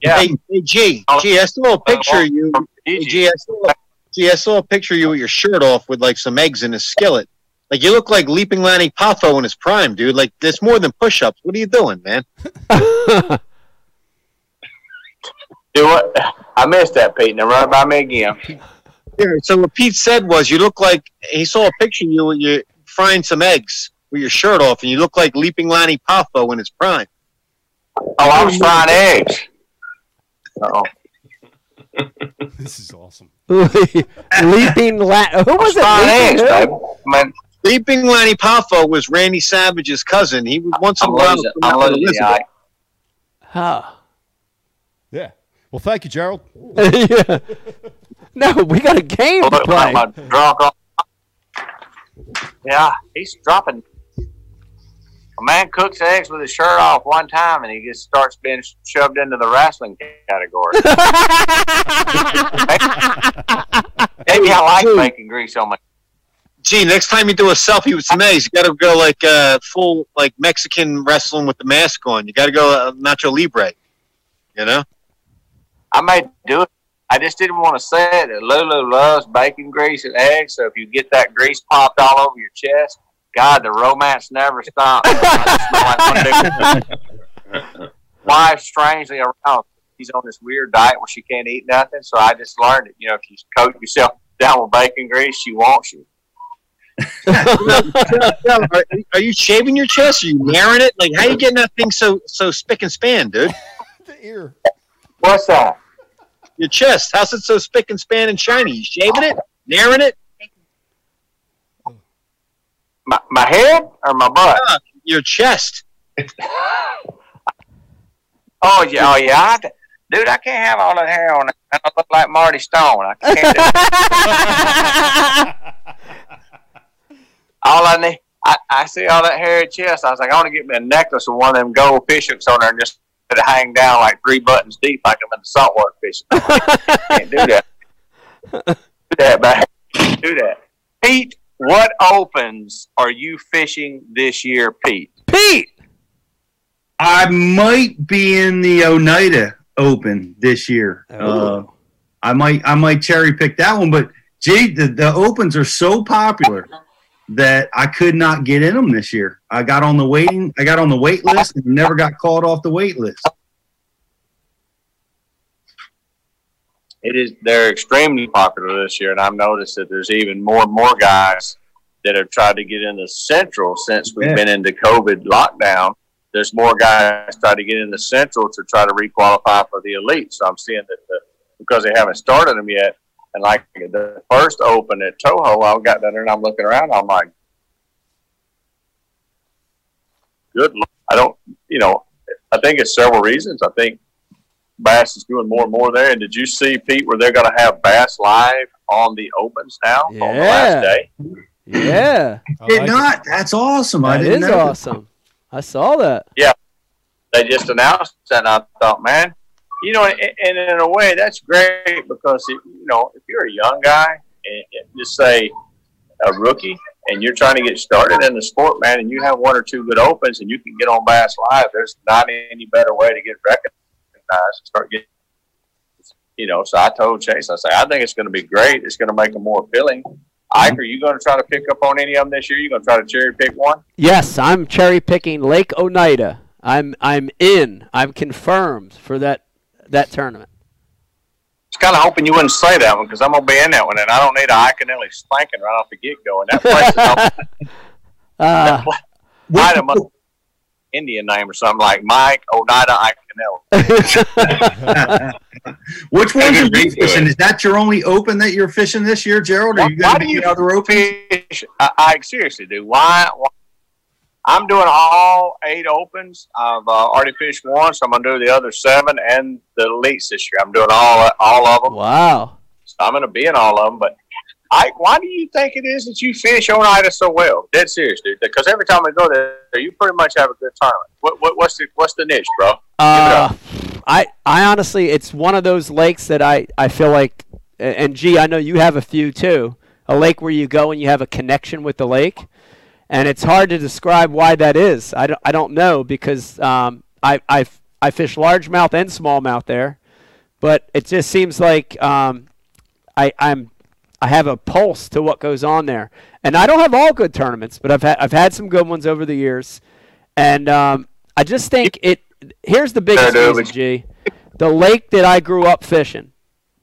Yeah. Hey, hey, G, oh. G, I saw a oh, picture of you. Oh, hey, G, I saw, G, I saw a picture of you with your shirt off with like some eggs in a skillet. Like you look like Leaping Lanny Poffo in his prime, dude. Like there's more than push-ups. What are you doing, man? Do what? I missed that, Pete. Now run it by me again. Yeah, so what Pete said was you look like he saw a picture of you when you're frying some eggs with your shirt off, and you look like Leaping Lanny Poffo in his prime. Oh, I was frying eggs. Oh, This is awesome. Leaping la- Who was it? frying eggs, Leaping who? baby. Leaping Lanny Poffo was Randy Savage's cousin. He was once in a I'm while. losing, come I'm with losing the Elizabeth. eye. Huh. Yeah. Well, thank you, Gerald. yeah. No, we got a game to play. like my drunk. off- Yeah, he's dropping. A man cooks eggs with his shirt off one time, and he just starts being shoved into the wrestling category. Maybe I like bacon grease on my. Gee, next time you do a selfie with some eggs, you got to go like uh, full like Mexican wrestling with the mask on. You got to go uh, Nacho Libre. You know. I may do it. I just didn't want to say it. Lulu loves bacon grease and eggs, so if you get that grease popped all over your chest, God, the romance never stops. I just smell like one big- Wife strangely around. She's on this weird diet where she can't eat nothing, so I just learned it. You know, if you coat yourself down with bacon grease, she wants you. are, are you shaving your chest? Are you wearing it? Like, how you getting that thing so so spick and span, dude? the ear. What's that? Your chest. How's it so spick and span and shiny? You shaving it? Naring it? My, my head or my butt? Ah, your chest. Oh yeah, oh yeah. I, dude, I can't have all that hair on. I look like Marty Stone. I can't. do all I need, I, I see all that hairy chest. I was like, I want to get me a necklace with one of them gold fish hooks on there and just it hang down like three buttons deep, like I'm in the saltwater fishing. can't do that. Do that, man. Do that. Pete, what opens are you fishing this year, Pete? Pete. I might be in the Oneida Open this year. Uh, I might I might cherry pick that one, but gee, the, the opens are so popular that I could not get in them this year. I got on the waiting, I got on the wait list and never got called off the wait list. It is they're extremely popular this year, and I've noticed that there's even more and more guys that have tried to get into Central since we've Yeah. been into COVID lockdown. There's more guys trying to get into Central to try to requalify for the elite. So I'm seeing that the, because they haven't started them yet, and like the first Open at Toho, I got down there and I'm looking around. I'm like, good. Lord. I don't, you know, I think it's several reasons. I think Bass is doing more and more there. And did you see Pete where they're going to have Bass live on the opens now on the last day? Yeah, Did not. That's awesome. I didn't is know. awesome. I saw that. Yeah, they just announced that, and I thought, man, you know, and, and in a way that's great because if, you know if you're a young guy and, and just say a rookie and you're trying to get started in the sport, man, and you have one or two good opens and you can get on Bass Live, there's not any better way to get recognized and start getting. You know, so I told Chase, I say, I think it's going to be great. It's going to make them more appealing. Ike, are you going to try to pick up on any of them this year? You going to try to cherry pick one? Yes, I'm cherry picking Lake Oneida. I'm I'm in. I'm confirmed for that that tournament. I was kind of hoping you wouldn't say that one because I'm gonna be in that one, and I don't need a Iaconelli spanking right off the get go. And that place is Uh, Oneida must Indian name or something like Mike Oneida Iaconelli. Which ones are you Read to fishing? it. Is that your only open that you're fishing this year, Gerald? Or Why, you why got do any you other opens? fish? I, I seriously do. Why, why? I'm doing all eight opens. I've uh, already fished one, so I'm gonna do the other seven and the elites this year. I'm doing all all of them. wow. So I'm going to be in all of them. But I, why do you think it is that you fish Oneida so well? Dead serious, dude. Because every time we go there, you pretty much have a good tournament. What, what, what's the what's the niche, bro? Uh, I I honestly, it's one of those lakes that I I feel like, and gee, I know you have a few too. A lake where you go and you have a connection with the lake, and it's hard to describe why that is. I don't I don't know because um I I I fish largemouth and smallmouth there, but it just seems like um I I'm I have a pulse to what goes on there, and I don't have all good tournaments, but I've had I've had some good ones over the years, and um, I just think it. Here's the biggest Fair reason. G. The lake that I grew up fishing,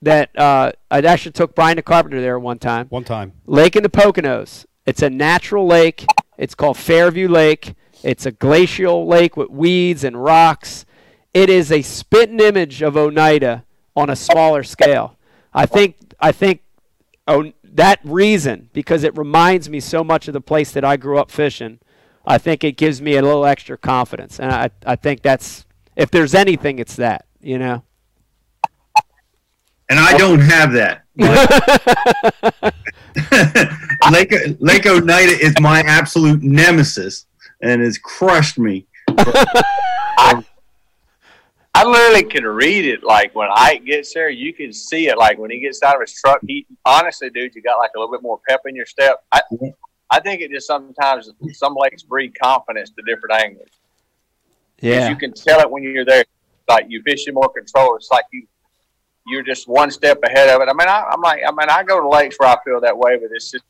that uh, I actually took Brian the Carpenter there one time. One time. Lake in the Poconos. It's a natural lake. It's called Fairview Lake. It's a glacial lake with weeds and rocks. It is a spitting image of Oneida on a smaller scale. I think I think oh, that reason because it reminds me so much of the place that I grew up fishing. I think it gives me a little extra confidence, and I I think that's if there's anything, it's that you know. and I don't have that. Lake Lake Oneida is my absolute nemesis and has crushed me. I I literally can read it. Like when Ike gets there, you can see it. Like when he gets out of his truck, he honestly, dude, you got like a little bit more pep in your step. I, I think it just sometimes some lakes breed confidence to different anglers. Yeah. you can tell it when you're there. Like you fishing more control. It's like you you're just one step ahead of it. I mean, I, I'm like, I mean, I go to lakes where I feel that way, but it's just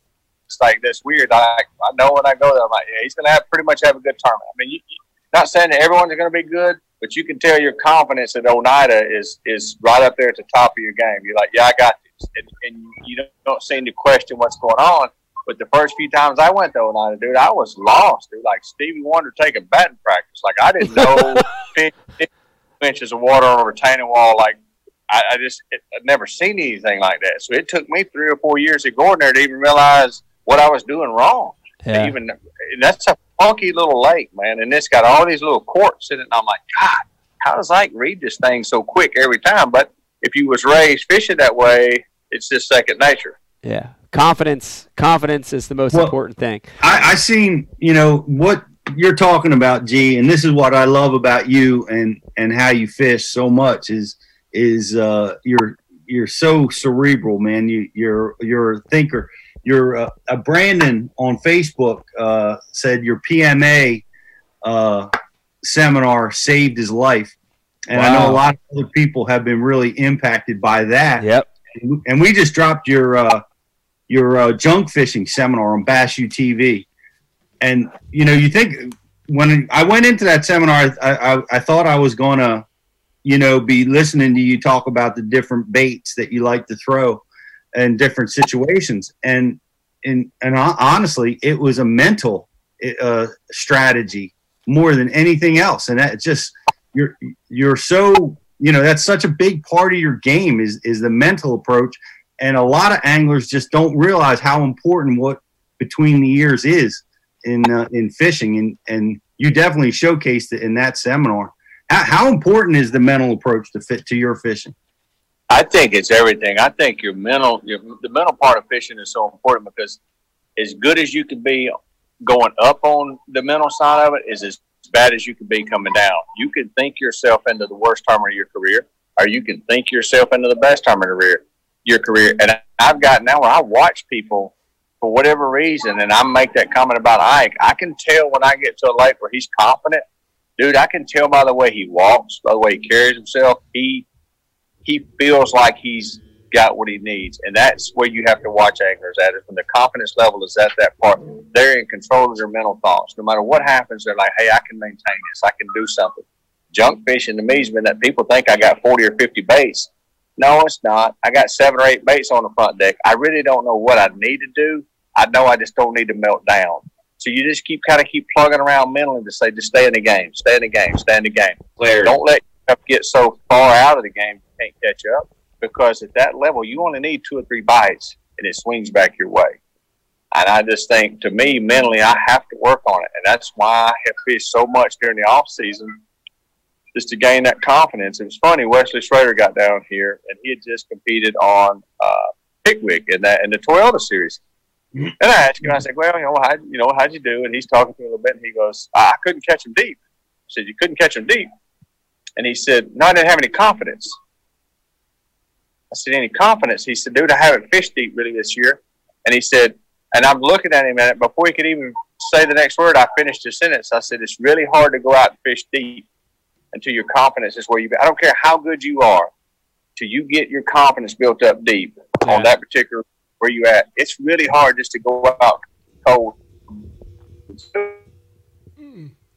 it's like this weird. I I know when I go there, I'm like, yeah, he's gonna have pretty much have a good tournament. I mean, you, you- not saying that everyone's gonna be good, but you can tell your confidence at Oneida is is right up there at the top of your game. You're like, yeah, I got this, and, and you don't, don't seem to question what's going on. But the first few times I went to Oneida, dude, I was lost, dude. Like Stevie Wonder taking batting practice. Like I didn't know 50 inches of water on a retaining wall. Like I, I just it, I'd never seen anything like that. So it took me three or four years of going there to even realize what I was doing wrong. Yeah. Even that's a funky little lake, man, and it's got all these little courts in it. And I'm like, God, how does Ike read this thing so quick every time? But if you was raised fishing that way, it's just second nature. Yeah. Confidence. Confidence is the most Well- important thing. I, I seen, you know, what you're talking about, G, and this is what I love about you and and how you fish so much is is uh, you're you're so cerebral, man. You you're you're a thinker. You're uh, uh, Brandon on Facebook uh, said your PMA uh, seminar saved his life, and I know a lot of other people have been really impacted by that. Yep. and we just dropped your uh, your uh, junk fishing seminar on Bass U TV, and you know you think when I went into that seminar, I, I, I thought I was gonna, you know, be listening to you talk about the different baits that you like to throw, in different situations, and and and honestly, it was a mental uh, strategy more than anything else, and that just you're you're so you know that's such a big part of your game is is the mental approach. And a lot of anglers just don't realize how important what between the ears is in uh, in fishing. And and you definitely showcased it in that seminar. How, how important is the mental approach to fit to your fishing I think it's everything. I think your mental, your, the mental part of fishing is so important because as good as you can be going up on the mental side of it is as bad as you can be coming down. You can think yourself into the worst time of your career, or you can think yourself into the best time of your career. Your career, and I've gotten now where I watch people for whatever reason, and I make that comment about Ike. I can tell when I get to a lake where he's confident, dude. I can tell by the way he walks, by the way he carries himself. He he feels like he's got what he needs, and that's where you have to watch anglers at. Is when the confidence level is at that part, they're in control of their mental thoughts. No matter what happens, they're like, "Hey, I can maintain this. I can do something." Junk fishing to me has been that people think I got forty or fifty baits. No, it's not. I got seven or eight baits on the front deck. I really don't know what I need to do. I know I just don't need to melt down. So you just keep kind of keep plugging around mentally to say, just stay in the game, stay in the game, stay in the game. Clarity. Don't let yourself get so far out of the game you can't catch up. Because at that level, you only need two or three bites, and it swings back your way. And I just think, to me, mentally, I have to work on it, and that's why I have fished so much during the off season, just to gain that confidence. It was funny. Wesley Strader got down here, and he had just competed on uh, Pickwick in that in the Toyota series. And I asked him, I said, "Well, you know, how you know how'd you do?" And he's talking to me a little bit, and he goes, "I couldn't catch him deep." I said, "You couldn't catch him deep?" And he said, "No, I didn't have any confidence." I said, "Any confidence?" He said, "Dude, I haven't fished deep really this year." And he said, and I'm looking at him, and before he could even say the next word, I finished his sentence. I said, "It's really hard to go out and fish deep until your confidence is where you. I don't care how good you are, till you get your confidence built up deep on that particular where you at. It's really hard just to go out cold.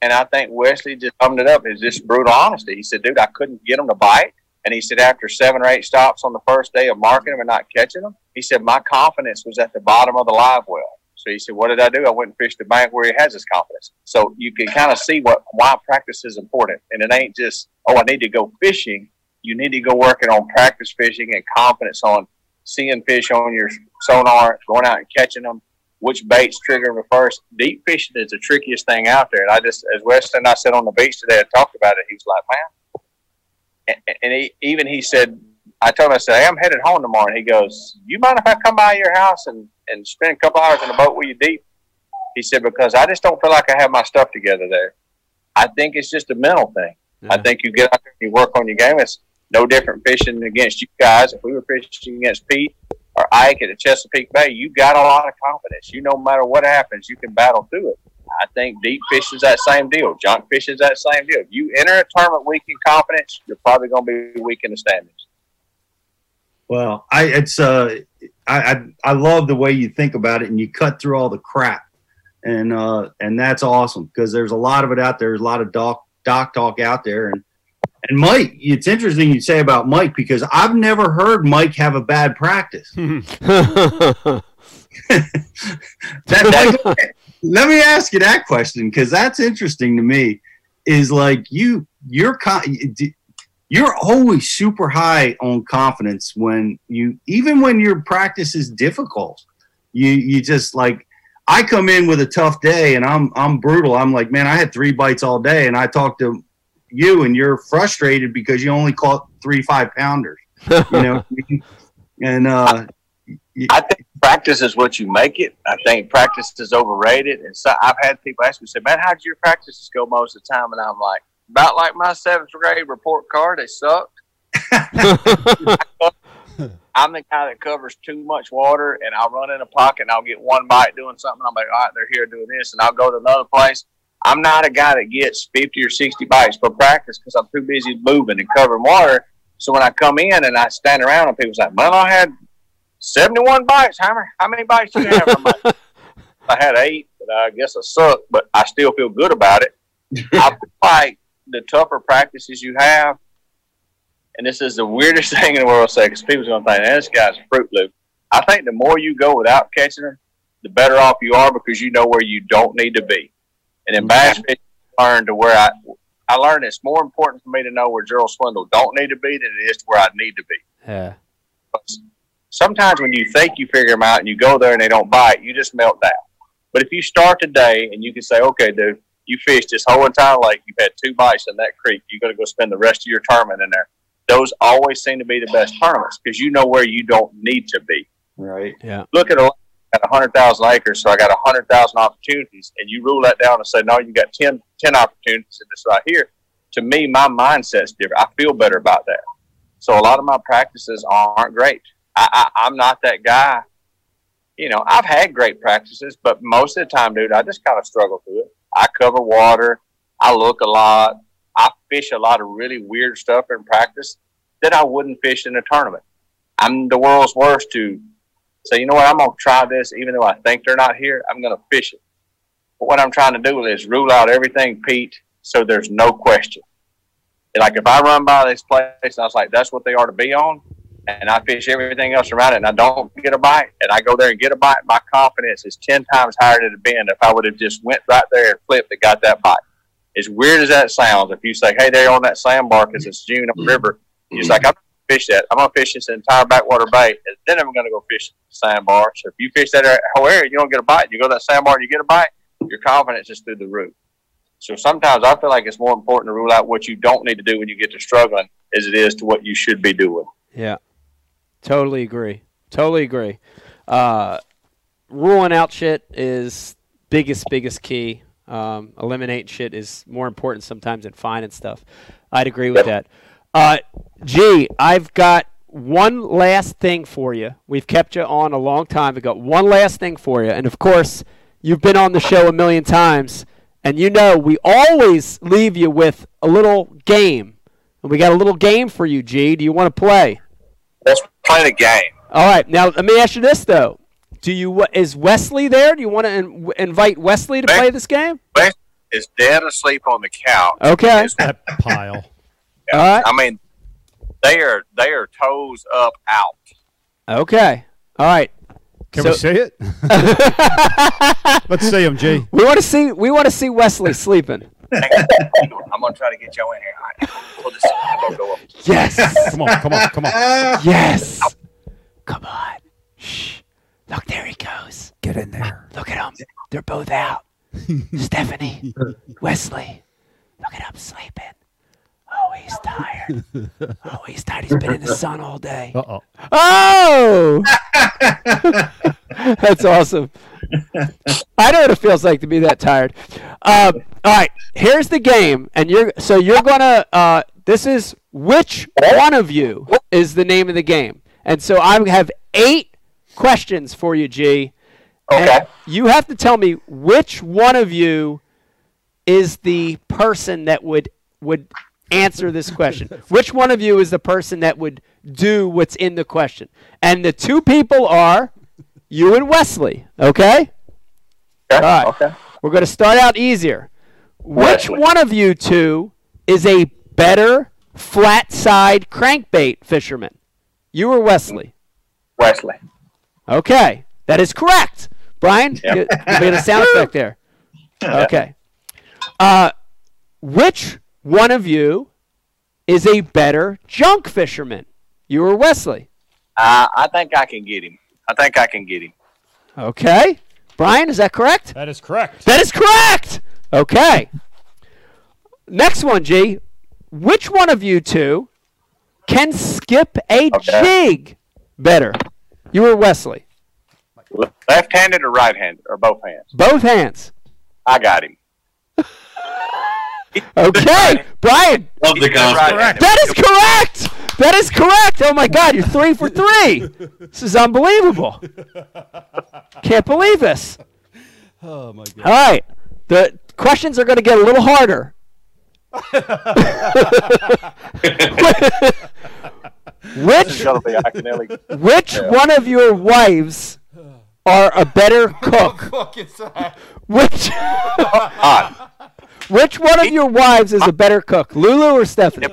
And I think Wesley just summed it up as just brutal honesty. He said, "Dude, I couldn't get them to bite." And he said, after seven or eight stops on the first day of marking them and not catching them, he said, my confidence was at the bottom of the live well. So he said, what did I do? I went and fished the bank where he has his confidence. So you can kind of see what why practice is important. And it ain't just, oh, I need to go fishing. You need to go working on practice fishing and confidence on seeing fish on your sonar, going out and catching them, which baits trigger them first. Deep fishing is the trickiest thing out there. And I just, as Weston and I said on the beach today, I talked about it. He's like, man, and, and he, even he said, I told him, I said, hey, I'm headed home tomorrow. And he goes, you mind if I come by your house and, and spend a couple hours in the boat with you deep? He said, because I just don't feel like I have my stuff together there. I think it's just a mental thing. I think you get out there and you work on your game. It's no different fishing against you guys. If we were fishing against Pete or Ike at the Chesapeake Bay, you got a lot of confidence. You no matter what happens, you can battle through it. I think deep fishing's that same deal. Junk fishing's that same deal. If you enter a tournament weak in confidence, you're probably going to be weak in the standings. Well, I it's uh I, I I love the way you think about it and you cut through all the crap. And uh and that's awesome because there's a lot of it out there. There's a lot of doc doc talk out there and and Mike, it's interesting you say about Mike because I've never heard Mike have a bad practice. Hmm. that, that- let me ask you that question because that's interesting to me. Is like you, you're you're always super high on confidence when you, even when your practice is difficult. You you just like I come in with a tough day and I'm I'm brutal. I'm like, man, I had three bites all day, and I talked to you and you're frustrated because you only caught three five pounders. You know, and uh, I think practice is what you make it. I think practice is overrated. And so I've had people ask me, say, man, how did your practices go most of the time? And I'm like, about like my seventh grade report card, they sucked. I'm the guy that covers too much water, and I'll run in a pocket and I'll get one bite doing something. I'm like, all right, they're here doing this, and I'll go to another place. I'm not a guy that gets 50 or 60 bites per practice because I'm too busy moving and covering water. So when I come in and I stand around and people's like, man, I had 71 bites. How, many- how many bites do you have? Like, I had eight, but I guess I suck, but I still feel good about it. I feel like the tougher practices you have, and this is the weirdest thing in the world say because people's going to think, "Man, this guy's a Fruit Loop. I think the more you go without catching them, the better off you are because you know where you don't need to be. And in bass fishing, I learned to where I, I learned it's more important for me to know where Gerald Swindle don't need to be than it is to where I need to be Yeah. sometimes when you think you figure them out and you go there and they don't bite, you just melt down. But if you start today and you can say, okay, dude, you fished this whole entire lake, you've had two bites in that creek, you're going to go spend the rest of your tournament in there. Those always seem to be the best tournaments because you know where you don't need to be. right. Yeah. Look at a at 100,000 acres, so I got 100,000 opportunities, and you rule that down and say, no, you got 10, 10 opportunities in this right here. To me, my mindset's different. I feel better about that. So a lot of my practices aren't great. I, I, I'm not that guy. You know, I've had great practices, but most of the time, dude, I just kind of struggle through it. I cover water. I look a lot. I fish a lot of really weird stuff in practice that I wouldn't fish in a tournament. I'm the world's worst to say, you know what, I'm to try this, even though I think they're not here. I'm to fish it. But what I'm trying to do is rule out everything, Pete, so there's no question. Like if I run by this place and I was like, that's what they are to be on, and I fish everything else around it and I don't get a bite, and I go there and get a bite, my confidence is 10 times higher than it'd been if I would have just went right there and flipped and got that bite. As weird as that sounds, if you say, hey, they're on that sandbar because it's June up the river, you're like, I'm gonna fish that. I'm going to fish this entire backwater bay, and then I'm going to go fish the sandbar. So if you fish that whole area, you don't get a bite. You go to that sandbar and you get a bite, your confidence is through the roof. So sometimes I feel like it's more important to rule out what you don't need to do when you get to struggling as it is to what you should be doing. Yeah. Totally agree. Totally agree. Uh, ruling out shit is biggest, biggest key. Um, eliminating shit is more important sometimes than finding stuff. I'd agree with that. Uh, gee, I've got one last thing for you. We've kept you on a long time. We've got one last thing for you. And of course, you've been on the show a million times, and you know we always leave you with a little game. And we got a little game for you, G. Do you want to play? Let's play the game. All right. Now let me ask you this though: Do you is Wesley there? Do you want to in, invite Wesley to Ben- play this game? Ben is dead asleep on the couch. Okay. That pile. All right. I mean, they are they are toes up out. Okay. All right. Can So- we see it? Let's see him, G. We want to see. We want to see Wesley sleeping. I'm gonna try to get Joe in here. All right, pull this I'm go up. Yes. Come on, come on, come on. yes. Come on. Shh. Look, there he goes. Get in there. Look at them. They're both out. Stephanie, Wesley. Look at him sleeping. Oh, he's tired. Oh, he's tired. He's been in the sun all day. Uh oh. Oh! That's awesome. I know what it feels like to be that tired. Um, all right, here's the game, and you're so you're gonna. Uh, this is which one of you is the name of the game, and so I have eight questions for you, G. Okay. You have to tell me which one of you is the person that would would answer this question. which one of you is the person that would do what's in the question? And the two people are you and Wesley. Okay. All right. Okay. We're going to start out easier. Which Wesley. one of you two is a better flat side crankbait fisherman? You or Wesley? Wesley. Okay. That is correct. Brian, Yep. you, you made a sound effect there. Okay. Uh, which one of you is a better junk fisherman? You or Wesley? Uh, I think I can get him. I think I can get him. Okay. Brian, is that correct? That is correct. That is correct. Okay. Next one, G. Which one of you two can skip a jig better? You or Wesley? Left-handed or right-handed or both hands? Both hands. I got him. Okay. Brian, Love the confidence. that is correct. That is correct. Oh my God, you're three for three. This is unbelievable. Can't believe this. Oh my god. All right. The questions are going to get a little harder. Which It's gonna be Iaconelli. which one of your wives are a better cook? Which which one of your wives is a better cook, Lulu or Stephanie?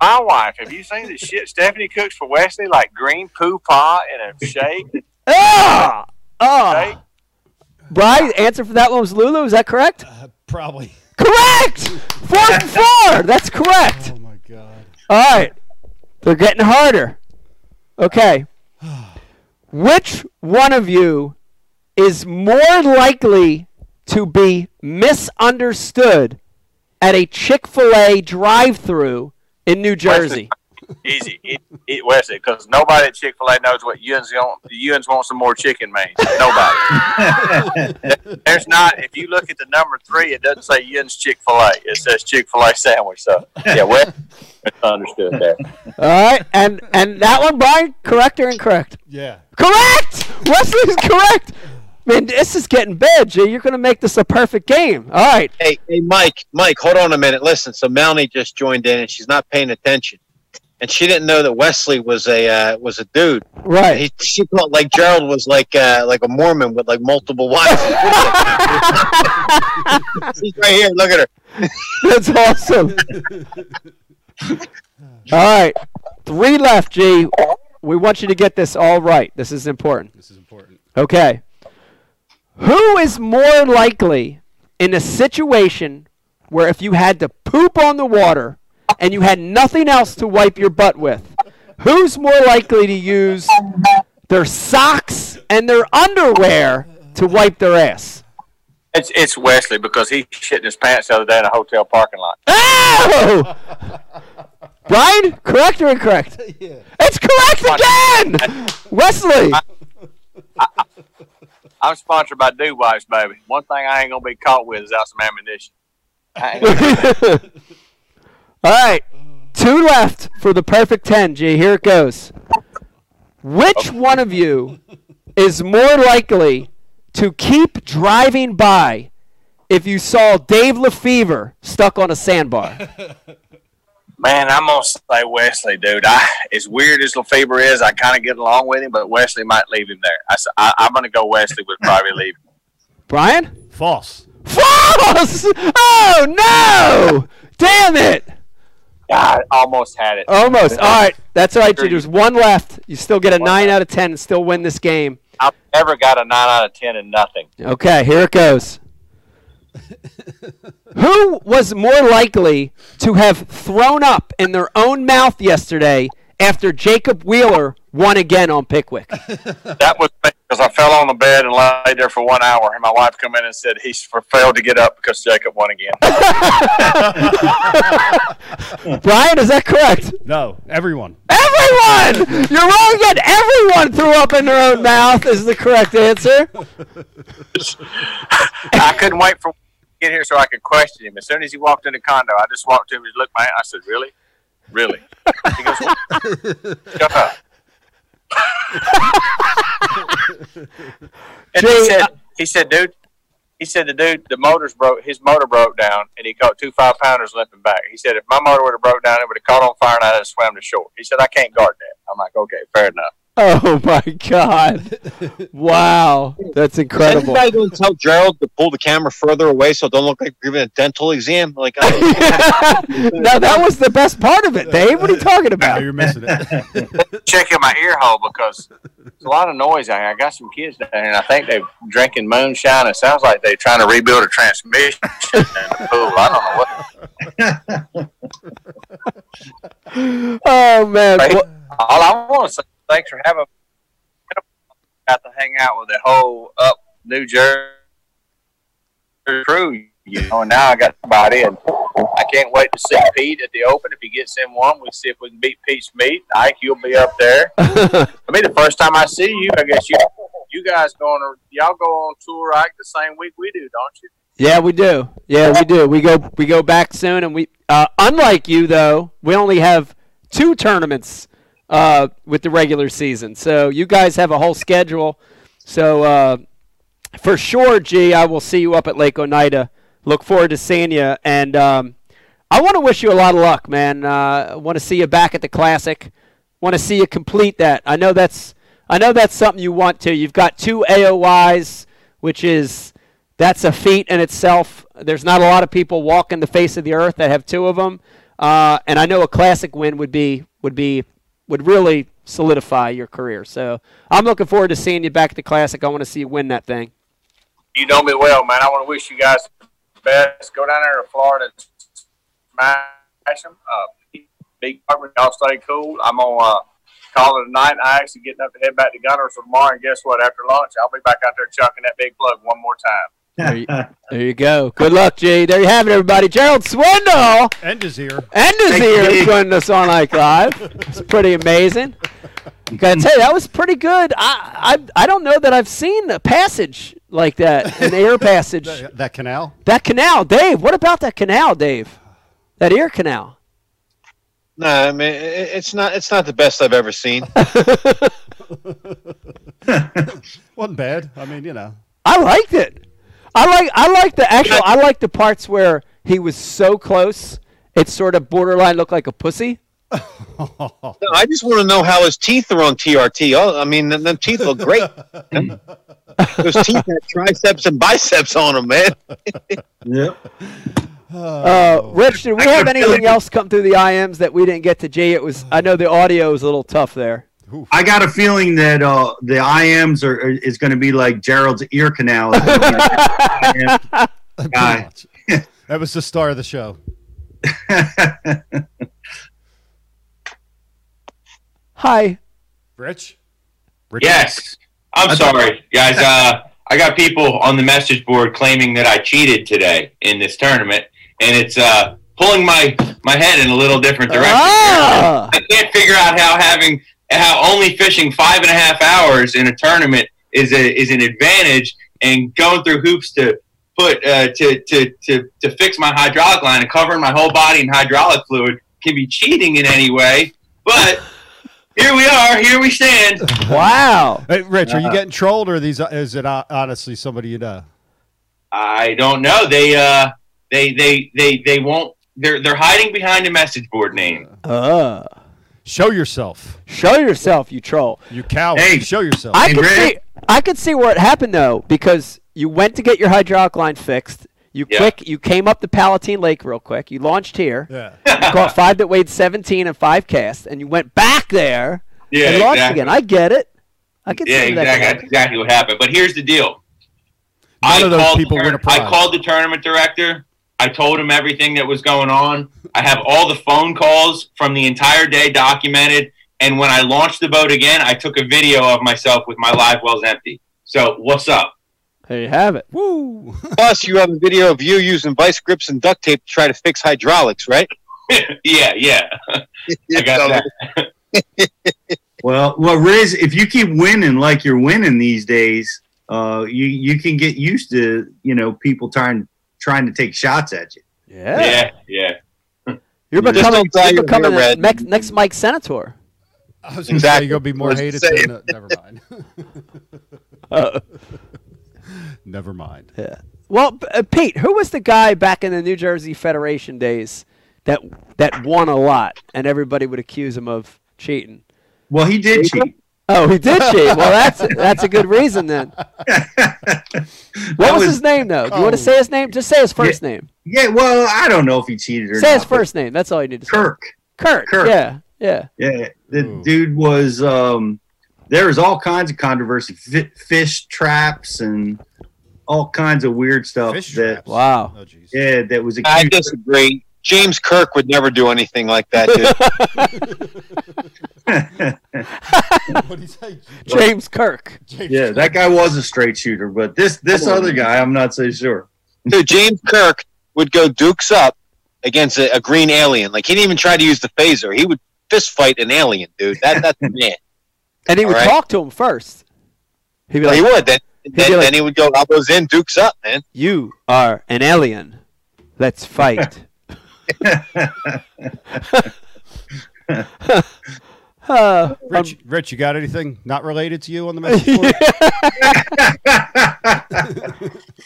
My wife. Have you seen the shit Stephanie cooks for Wesley? Like green poo pie in a shake. Ah, ah. shake. Brian, answer for that one was Lulu. Is that correct? Probably. Correct. Four and four. That's correct. Oh my god. All right. They're getting harder. Okay. Which one of you is more likely to be misunderstood at a Chick fil A drive through in New Jersey? Easy. Eat, eat Wesley because nobody at Chick Fil A knows what Ewan's want. Ewan's want some more chicken man. Nobody. There's not. If you look at the number three, it doesn't say Ewan's Chick Fil A. It says Chick Fil A sandwich. So yeah, Wes understood there. All right. And and that one, Brian, correct or incorrect? Yeah. Correct! Wesley's correct! Man, this is getting bad, G. You're going to make this a perfect game. All right. Hey, hey, Mike, Mike, hold on a minute. Listen, so Melanie just joined in and she's not paying attention, and she didn't know that Wesley was a uh, was a dude. Right. He, she thought like Gerald was like uh, like a Mormon with like multiple wives. She's right here. Look at her. That's awesome. all right. Three left, G. We want you to get this all right. This is important. This is important. Okay. Who is more likely in a situation where if you had to poop on the water and you had nothing else to wipe your butt with, who's more likely to use their socks and their underwear to wipe their ass? It's it's Wesley because he shit in his pants the other day in a hotel parking lot. Oh! Brian, correct or incorrect? Yeah. It's correct again! Wesley! I'm sponsored by Dude Wipes, baby. One thing I ain't gonna be caught with is out some ammunition. I ain't gonna- All right. Two left for the perfect 10, G. Here it goes. Which one of you is more likely to keep driving by if you saw Dave Lefebre stuck on a sandbar? Man, I'm gonna say Wesley, dude. I as weird as Lefebre is, I kind of get along with him, but Wesley might leave him there. I'm gonna go Wesley would probably leave. Brian? False. False! Oh, no! Damn it! God, almost had it. Almost. All right. That's all right, G. There's one left. You still get a 9 out of 10 and still win this game. I've never got a nine out of ten and nothing. Okay, here it goes. Who was more likely to have thrown up in their own mouth yesterday after Jacob Wheeler won again on Pickwick? That was me because I fell on the bed and laid there for one hour, and my wife come in and said he failed to get up because Jacob won again. Brian, is that correct? No, everyone. Everyone! You're wrong again. Everyone threw up in their own mouth is the correct answer. I couldn't wait for him to get here so I could question him. As soon as he walked in the condo, I just walked to him and looked my I said, "Really, really?" He goes, "Shut up." and Jay, he said, "He said, dude." He said the dude, the motor's broke. His motor broke down, and he caught two five pounders limping back. He said if my motor would have broke down, it would have caught on fire, and I'd have swam to shore. He said I can't guard that. I'm like, okay, fair enough. Oh my God! Wow, that's Is incredible. anybody going to tell Gerald to pull the camera further away so it don't look like we're giving a dental exam? Like, I, no, that was the best part of it, Dave. What are you talking about? No, about? you're missing it. Checking my ear hole because there's a lot of noise out here. I got some kids down here, and I think they're drinking moonshine. It sounds like they're trying to rebuild a transmission in the pool. I don't know what. Oh man, Hey, Well, all I want to say thanks for having got to hang out with the whole up New Jersey crew, you know. And now I got somebody, and I can't wait to see Pete at the Open. If he gets in one, we'll see if we can beat Pete's meet. Ike, you'll be up there. I mean, the first time I see you, I guess you you guys going to y'all go on tour Ike the same week we do, don't you? Yeah, we do. Yeah, we do. We go we go back soon, and we uh, unlike you though, we only have two tournaments uh, with the regular season. So you guys have a whole schedule. So uh, for sure, G, I will see you up at Lake Oneida. Look forward to seeing you, and um, I want to wish you a lot of luck, man. Uh, I want to see you back at the Classic. Want to see you complete that. I know that's I know that's something you want to. You've got two AOYs, which is that's a feat in itself. There's not a lot of people walking the face of the earth that have two of them, uh, and I know a classic win would be would be would really solidify your career. So I'm looking forward to seeing you back at the classic. I want to see you win that thing. You know me well, man. I want to wish you guys the best. Go down there to Florida and smash them. Uh, big apartment, y'all stay cool. I'm gonna uh, call it a night. I actually getting up to head back to Gunners tomorrow, and guess what? After lunch, I'll be back out there chucking that big plug one more time. There you, there you go. Good luck, G. There you have it, everybody. Gerald Swindle End is here. and is here joining us on Ike Live. It's pretty amazing. Gotta tell you, that was pretty good. I, I I don't know that I've seen a passage like that, an air passage. That, that canal. That canal, Dave. What about that canal, Dave? That ear canal. no, I mean it's not. It's not the best I've ever seen. Wasn't bad. I mean, you know. I liked it. I like I like the actual I like the parts where he was so close it sort of borderline looked like a pussy. No, I just want to know how his teeth are on TRT. Oh, I mean, them, them teeth look great. Those teeth have triceps and biceps on them, man. Yep. Uh, Rich, did we have anything else come through the IMs that we didn't get to? Jay, it was I know the audio was a little tough there. I got a feeling that uh, the IMs are are- is going to be like Gerald's ear canal. Pretty Guy. much. that was the star of the show. Hi. Rich? Rich? Yes. I'm sorry, guys. Uh, I got people on the message board claiming that I cheated today in this tournament, and it's uh, pulling my my head in a little different direction. Ah. I can't figure out how having how only fishing five and a half hours in a tournament is a is an advantage, and going through hoops to put uh, to, to to to fix my hydraulic line and covering my whole body in hydraulic fluid can be cheating in any way, but. Here we are. Here we stand. Wow. Hey, Rich, are you Uh, getting trolled, or these is it uh, honestly somebody you know? I don't know. They uh they they they they won't they're they're hiding behind a message board name. Uh, Show yourself, show yourself, you troll. you coward. Hey. Show yourself. I Hey, could see I could see where it happened though, because you went to get your hydraulic line fixed. You Yeah. quick you came up the Palatine Lake real quick. You launched here. yeah. You caught five that weighed seventeen and five cast, and you went back there Yeah, and launched exactly. again. I get it. I can Yeah, see where that exactly. That's exactly what happened. But here's the deal. None I of those people the win a tourna- I called the tournament director. I told him everything that was going on. I have all the phone calls from the entire day documented, and when I launched the boat again, I took a video of myself with my live wells empty. So what's up? There you have it. Woo! Plus, you have a video of you using vice grips and duct tape to try to fix hydraulics, right? yeah, yeah. I got that. Well, well, Riz, if you keep winning like you're winning these days, uh, you you can get used to you know people trying trying to take shots at you. Yeah. Yeah, yeah. You're Just becoming, don't you're becoming the red. next, next Mike Senator. I was going to Exactly. say you're going to be more hated than. Uh, never mind. Uh, never mind. yeah. Well, uh, Pete, who was the guy back in the New Jersey Federation days that that won a lot, and everybody would accuse him of cheating? Well, he did cheat. Oh, he did cheat. Well, that's that's a good reason then. What was, his name though? Do you want to Oh. say his name? Just say his first name. Yeah, well, I don't know if he cheated or not. Say not. his first name. That's all you need to say. Kirk. Kirk. Kirk. Yeah. Yeah. Yeah, the Ooh. dude was. Um, there was all kinds of controversy, Fi fish traps, and all kinds of weird stuff. Fish that traps. Wow. Oh, yeah, that was I accused. disagree. James Kirk would never do anything like that, dude. what did he say? James Kirk. James yeah, that guy was a straight shooter, but this this other man. guy, I'm not so sure. dude, James Kirk would go dukes up against a, a green alien. Like he didn't even try to use the phaser. He would fist fight an alien, dude. That that's the man. And he would All right. talk to him first. He'd be Well, like, he would. Then then, like- then he would go elbows in, dukes up, man. "You are an alien. Let's fight." uh, Rich, Rich, you got anything not related to you on the message board?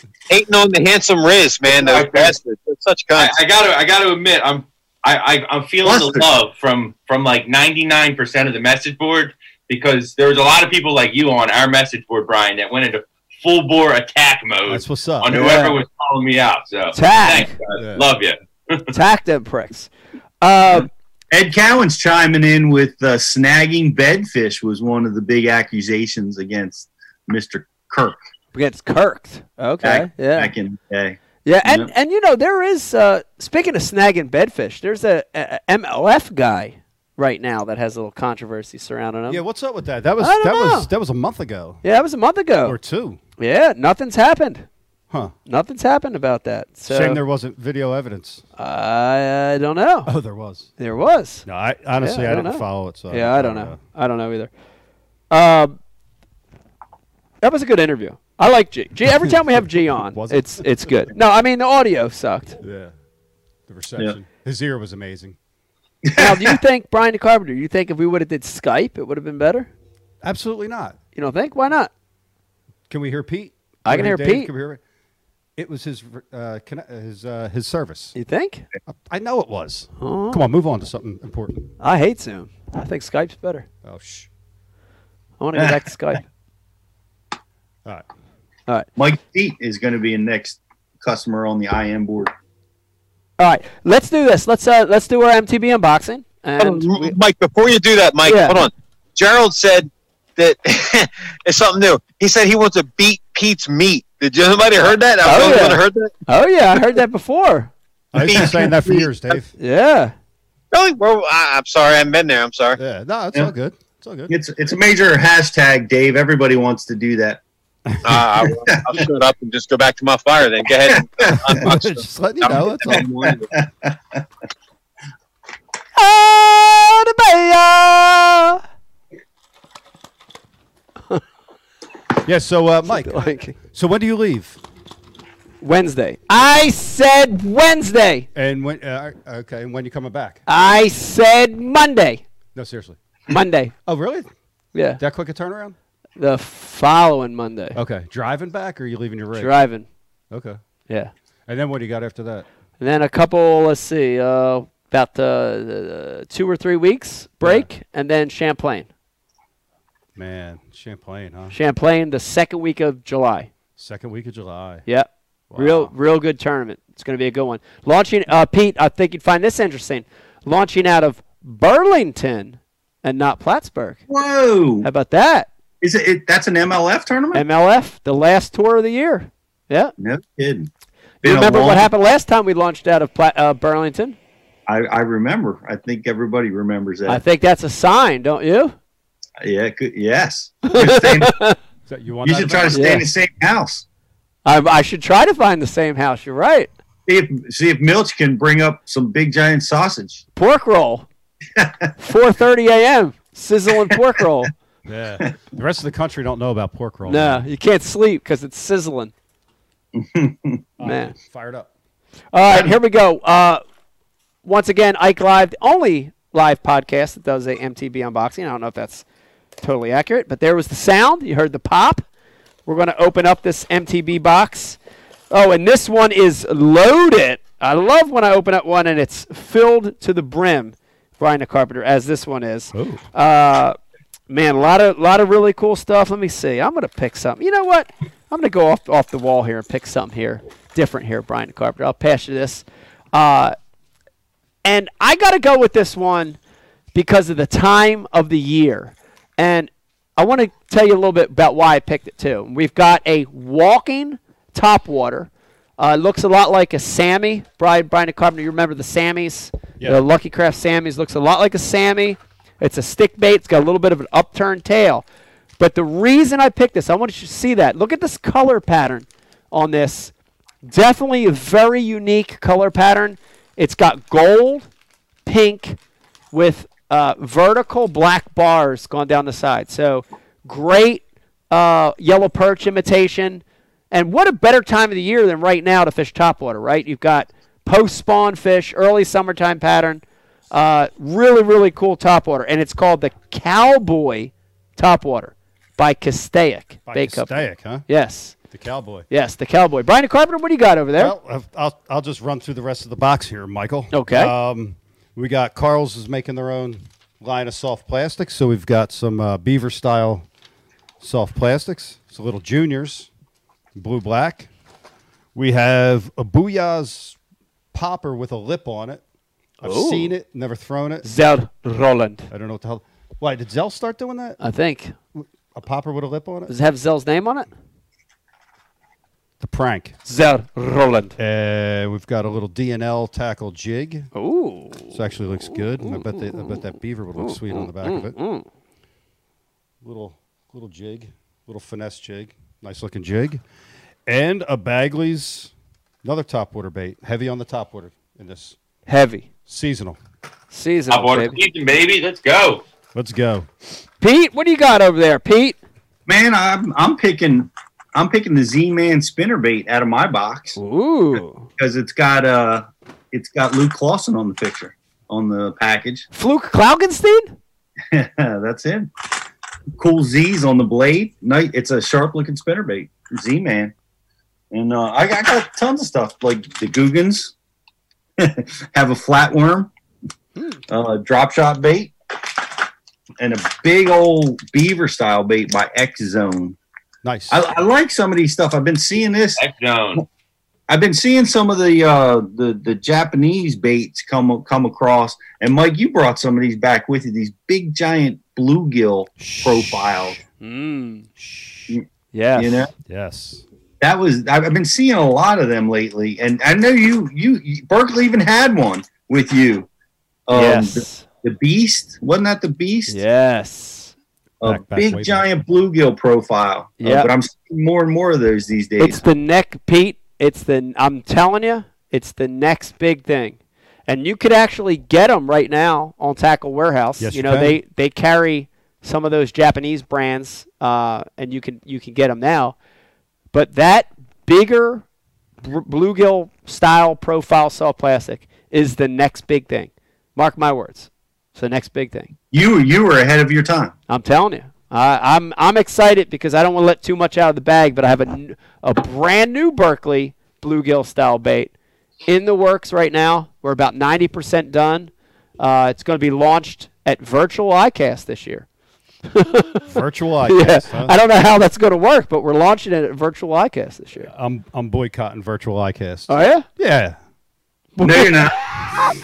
Hating on the handsome Riz, man. Those Okay. bastards. They're such I. I gotta I gotta admit I'm I, I I'm feeling Flustered. the love from from like 99 percent of the message board because there was a lot of people like you on our message board, Brian, that went into full bore attack mode That's what's up. on Yeah. whoever was calling me out. So Attack. thanks, guys. Yeah. Love you. Attack them pricks. Um, Ed Cowan's chiming in with uh, snagging bedfish was one of the big accusations against Mr. Kirk against Kirk. Okay. Back- yeah. back in the day. Yeah, and, Yeah. and you know there is uh, speaking of snagging bedfish, there's a, a a MLF guy right now that has a little controversy surrounding him. Yeah, what's up with that? That was I don't that know. was that was a month ago Yeah, that was a month ago. or two. yeah, nothing's happened. Huh. Nothing's happened about that. So Shame there wasn't video evidence. I, I don't know. Oh, there was. There was. No, I honestly Yeah, I I, don't didn't know. follow it. So yeah, I don't know. I don't know either. Um, that was a good interview. I like G. G. Every time we have G on, it? it's it's good. No, I mean the audio sucked. Yeah, the reception. His ear was amazing. now, do you think Brian the Carpenter? You think if we would have did Skype, it would have been better? Absolutely not. You don't think? Why not? Can we hear Pete? I can hear Dave? Pete. Can we hear it? It was his uh, his uh, his service. You think? I know it was. Oh. Come on, move on to something important. I hate Zoom. I think Skype's better. Oh, shh. I want to get back to Skype. All right. All right. Mike Feet is going to be a next customer on the IM board. All right. Let's do this. Let's uh let's do our MTB unboxing. And Oh, Mike, before you do that, Mike, Yeah. hold on. Gerald said that it's something new. He said he wants to beat Pete's meat. Did you anybody heard that? I Oh, yeah. one heard that. oh yeah, I heard that before. I've been saying that for years, Dave. Yeah. Really? Well, I, I'm sorry, I haven't been there. I'm sorry. Yeah, no, it's Yeah. all good. It's all good. It's it's a major hashtag, Dave. Everybody wants to do that. Uh, I'll, I'll shut up and just go back to my fire. Then go ahead. And unbox them. Just letting you know. That's all. Oh, the mayor. Yeah. So, uh, Mike. So when do you leave? Wednesday. I said Wednesday. And when? Uh, okay. And when you coming back? I said Monday. No, seriously. Monday. Oh, really? Yeah. That quick a turnaround? The following Monday. Okay. Driving back, or are you leaving your rig? Driving. Okay. Yeah. And then what do you got after that? And then a couple, let's see, uh, about uh, two or three weeks break, and then Champlain. Man, Champlain, huh? Champlain, the second week of July. Second week of July. Yeah. Real, Wow. real good tournament. It's going to be a good one. Launching, uh, Pete, I think you'd find this interesting. Launching out of Burlington and not Plattsburgh. Whoa! How about that? Is it, it? That's an MLF tournament? MLF, the last tour of the year. Yeah. no kidding. You Been a remember long- what happened last time we launched out of Pla- uh, Burlington? I, I remember. I think everybody remembers that. I think that's a sign, don't you? yeah. it Could, yes. You're staying- Is that you want you should try to event? stay in the same house. I, I should try to find the same house. You're right. See if see if Milch can bring up some big giant sausage. Pork roll. 4:30 a.m. Sizzling pork roll. Yeah. The rest of the country don't know about pork roll. No, you can't sleep because it's sizzling. Man. Fired up. All right, here we go. Uh, once again, Ike Live, the only live podcast that does a MTB unboxing. I don't know if that's totally accurate, but there was the sound. You heard the pop. We're going to open up this MTB box. Oh, and this one is loaded. I love when I open up one and it's filled to the brim, Brian the Carpenter, as this one is. Uh, man, a lot of lot of really cool stuff. Let me see. I'm gonna pick something. You know what? I'm gonna go off off the wall here and pick something here different here, Brian the Carpenter. I'll pass you this. Uh, and I gotta go with this one because of the time of the year. And I want to tell you a little bit about why I picked it too. We've got a walking top water. Uh, looks a lot like a Sammy. Brian, Brian Carpenter, you remember the Sammys? Yeah. The Lucky Craft Sammys looks a lot like a Sammy. It's a stick bait. It's got a little bit of an upturned tail. But the reason I picked this, I want you to see that. Look at this color pattern on this. Definitely a very unique color pattern. It's got gold, pink, with uh, vertical black bars going down the side. So great uh, yellow perch imitation. And what a better time of the year than right now to fish topwater, right? You've got post spawn fish, early summertime pattern. Uh, really, really cool topwater. And it's called the Cowboy Topwater by Castaic. By. Castaic, huh? Yes. The cowboy. Yes, the Cowboy. Brian Carpenter, what do you got over there? Well, I'll- I'll, I'll just run through the rest of the box here, Michael. Okay. Um, we got Karl's is making their own line of soft plastics. So we've got some uh, beaver style soft plastics. It's a little juniors, blue black. We have a Booyah's popper with a lip on it. I've Ooh. seen it, never thrown it. Zell Rowland, I don't know what the hell. Why did Zell start doing that? I think. A popper with a lip on it? Does it have Zell's name on it? The prank. Zer Rowland. Uh, we've got a little DNL tackle jig. Ooh. This actually looks good. I bet, they, I bet that beaver would look sweet on the back of it. Little little jig, little finesse jig, nice looking jig, and a Bagley's another top water bait, heavy on the top water in this Heavy. seasonal. Seasonal, Top water baby. season, baby. Let's go. Let's go. Pete, what do you got over there, Pete? Man, I'm I'm picking I'm picking the Z Man spinner bait out of my box Ooh. because it's got uh it's got Luke Clausen on the picture on the package. Fluke Klaugenstein? That's him. Cool Z's on the blade. Night. It's a sharp looking spinner bait. Z Man. And uh, I, I got tons of stuff like the Googans. have a flatworm, uh, drop shot bait, and a big old beaver style bait by X Zone. Nice. I, I like some of these stuff. I've been seeing this. X zone. I've been seeing some of the uh, the the Japanese baits come come across. And Mike, you brought some of these back with you. These big giant bluegill profiles. Mm. Yes. You know yes. that was I've I've been seeing a lot of them lately, and I know you you, you Berkley even had one with you. Um, yes. the, the Beast wasn't that the Beast? yes. A Back- back big way back. giant bluegill profile. Uh, Yeah. but I'm seeing more and more of those these days. It's the neck, Pete. It's the, I'm telling you, it's the next big thing. And you could actually get them right now on Tackle Warehouse. Yes, you you know, can. they, they carry some of those Japanese brands, uh, and you can, you can get them now. But that bigger br- bluegill style profile soft plastic is the next big thing. Mark my words. It's the next big thing. you you were ahead of your time. I'm telling you. I I'm I'm excited because I don't want to let too much out of the bag, but I have a, a brand new Berkley bluegill style bait in the works right now. We're about 90% done. Uh, it's going to be launched at Virtual ICAST this year. Virtual Yeah, ICAST. huh? I don't know how that's going to work, but we're launching it at Virtual ICAST this year. I'm I'm boycotting virtual ICAST. Oh yeah, yeah. No, you're not.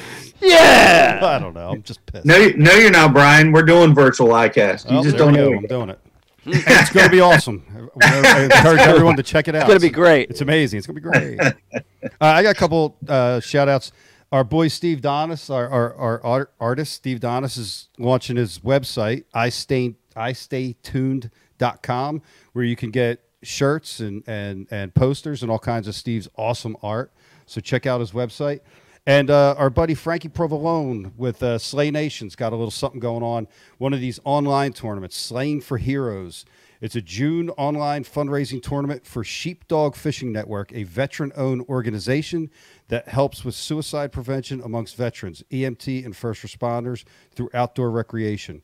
yeah. I don't know. I'm just pissed. No, you- no, you're not, Brian. We're doing virtual iCast. You Oh, just don't know. I'm doing it. And it's going to be awesome. I encourage everyone to check it out. It's going to be great. It's amazing. It's going to be great. uh, I got a couple uh, shout outs. our boy Steve Donis, our, our, our art, artist Steve Donis, is launching his website, I stay I stay tuned.com, where you can get shirts and, and, and posters and all kinds of Steve's awesome art. So check out his website. And uh, our buddy Frankie Provolone with uh, Slay Nation's got a little something going on. One of these online tournaments, Slaying for Heroes. It's a June online fundraising tournament for Sheepdog Fishing Network, a veteran owned organization that helps with suicide prevention amongst veterans, EMT, and first responders through outdoor recreation.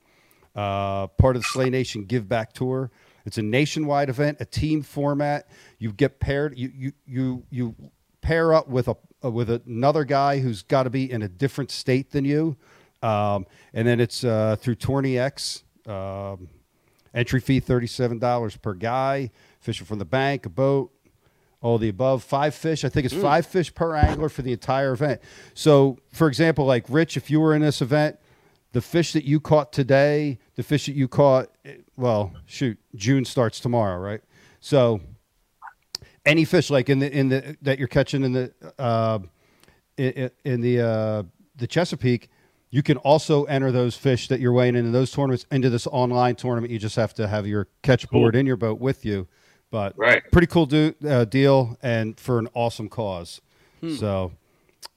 Uh, part of the Slay Nation Give Back Tour. It's a nationwide event, a team format. You get paired, you, you, you, you pair up with a uh, with another guy who's got to be in a different state than you, um, and then it's uh, through Tourney X. Um, entry fee thirty seven dollars per guy. Fishing from the bank, a boat, all the above. Five fish. I think it's five fish per angler for the entire event. So, for example, like Rich, if you were in this event, the fish that you caught today, the fish that you caught, eh, well, shoot, June starts tomorrow, right? So any fish like in the in the that you're catching in the uh, in, in the uh, the Chesapeake, you can also enter those fish that you're weighing in those tournaments into this online tournament. You just have to have your catch board in your boat with you. But Right. pretty cool do, uh, deal and for an awesome cause. So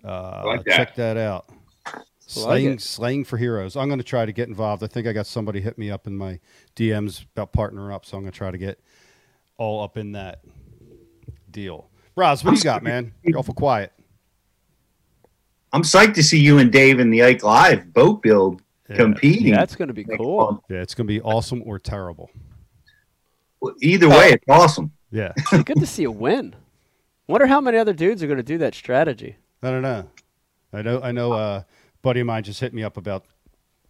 uh, like that. check that out. like Slaying, it. slaying for heroes. I'm going to try to get involved. I think I got somebody hit me up in my DMs about partnering up, so I'm going to try to get all up in that deal. Roz, what do you got, man? You're awful quiet. I'm psyched to see you and Dave in the Ike Live boat build Yeah. competing. That's going to be cool. Yeah, it's going to be awesome or terrible. Well, Either way, it's awesome. Yeah, It'd good to see a win. Wonder how many other dudes are going to do that strategy. I don't know. I know. I know. Uh, buddy of mine just hit me up about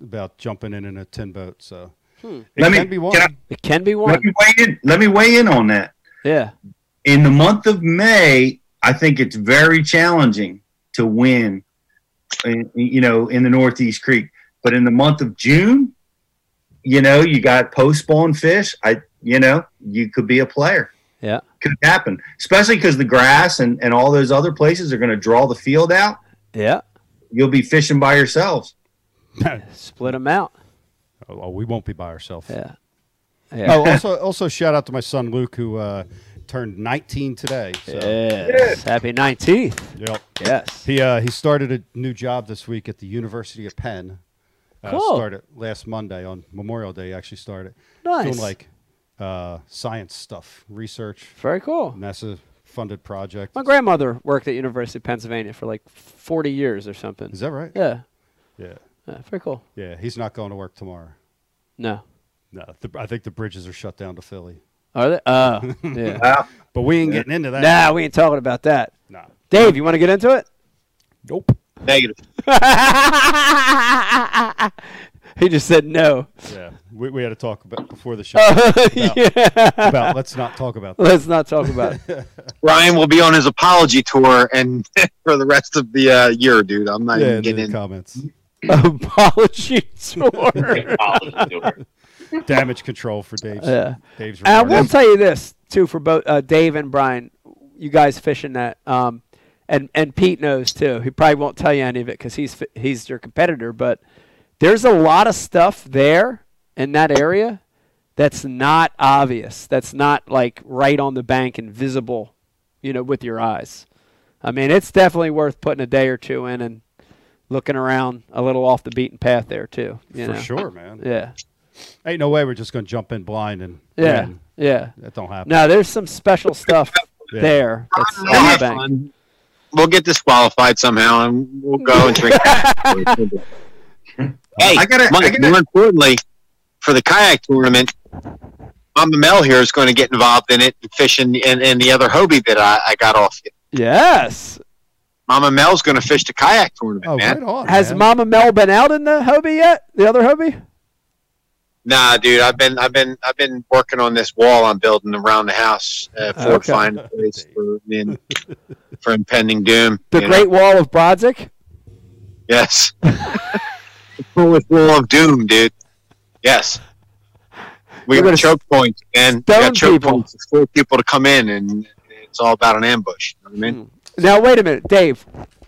about jumping in in a tin boat. So it Let me- be one. can I- It can be one. Let one. me weigh in. Let me weigh in on that. Yeah. In the month of May, I think it's very challenging to win. in- You know, in the Northeast Creek, but in the month of June, you know, you got post spawn fish. I, you know, you could be a player. Yeah. Could happen, especially because the grass and, and all those other places are going to draw the field out. Yeah. You'll be fishing by yourselves. Split them out. oh, we won't be by ourselves. Yeah. Yeah. Oh, also, also shout out to my son Luke who uh, turned 19 today. So, Yes. Happy 19th. yep. Yes. He uh, he started a new job this week at the University of Penn. Uh, Cool. Started last Monday on Memorial Day. Actually started Nice. doing like uh, science stuff, research, Very cool. NASA funded project. My grandmother worked at University of Pennsylvania for like 40 years or something. Is that right? Yeah. Yeah. yeah. Very cool. Yeah. He's not going to work tomorrow. No. No, the, I think the bridges are shut down to Philly. Are they? Oh, yeah. Wow. But we ain't getting into that. nah, we ain't talking about that. Nah. Dave, you want to get into it? Nope. Negative. he just said no. Yeah. We, we had to talk about before the show Oh, about, yeah. about let's not talk about that. Let's not talk about it. Ryan will be on his apology tour and for the rest of the uh, year, dude. I'm not Yeah, even in getting the in. comments. Apology tour. Damage control for Dave's. Yeah. Dave's And I will tell you this too for both uh, Dave and Brian, you guys fishing that, um, and and Pete knows too. He probably won't tell you any of it because he's he's your competitor. But there's a lot of stuff there in that area that's not obvious. That's not like right on the bank and visible, you know, with your eyes. I mean, it's definitely worth putting a day or two in and looking around a little off the beaten path there too. You For know? sure, man. Yeah. Ain't no way we're just going to jump in blind and Yeah. win. Yeah. That don't happen. Now there's some special stuff Yeah. there. That's We'll on the bank. fun. We'll get disqualified somehow, and we'll go and drink. hey, I gotta- Mike, I gotta- more importantly, for the kayak tournament, Mama Mel here is going to get involved in it and fishing and, in the other Hobie that I, I got off you. Yes. Mama Mel's going to fish the kayak tournament, Oh, man. right on. Has man. Mama Mel been out in the Hobie yet? The other Hobie? Nah, dude, I've been I've been I've been working on this wall I'm building around the house uh, for Okay. finding a place for in, for impending doom. The you know? Great Wall of Brodzik? yes, the wall of doom, dude. Yes, we got gonna choke points, man. We got choke people. points for people to come in, and it's all about an ambush. You know what I mean? Now, wait a minute, Dave.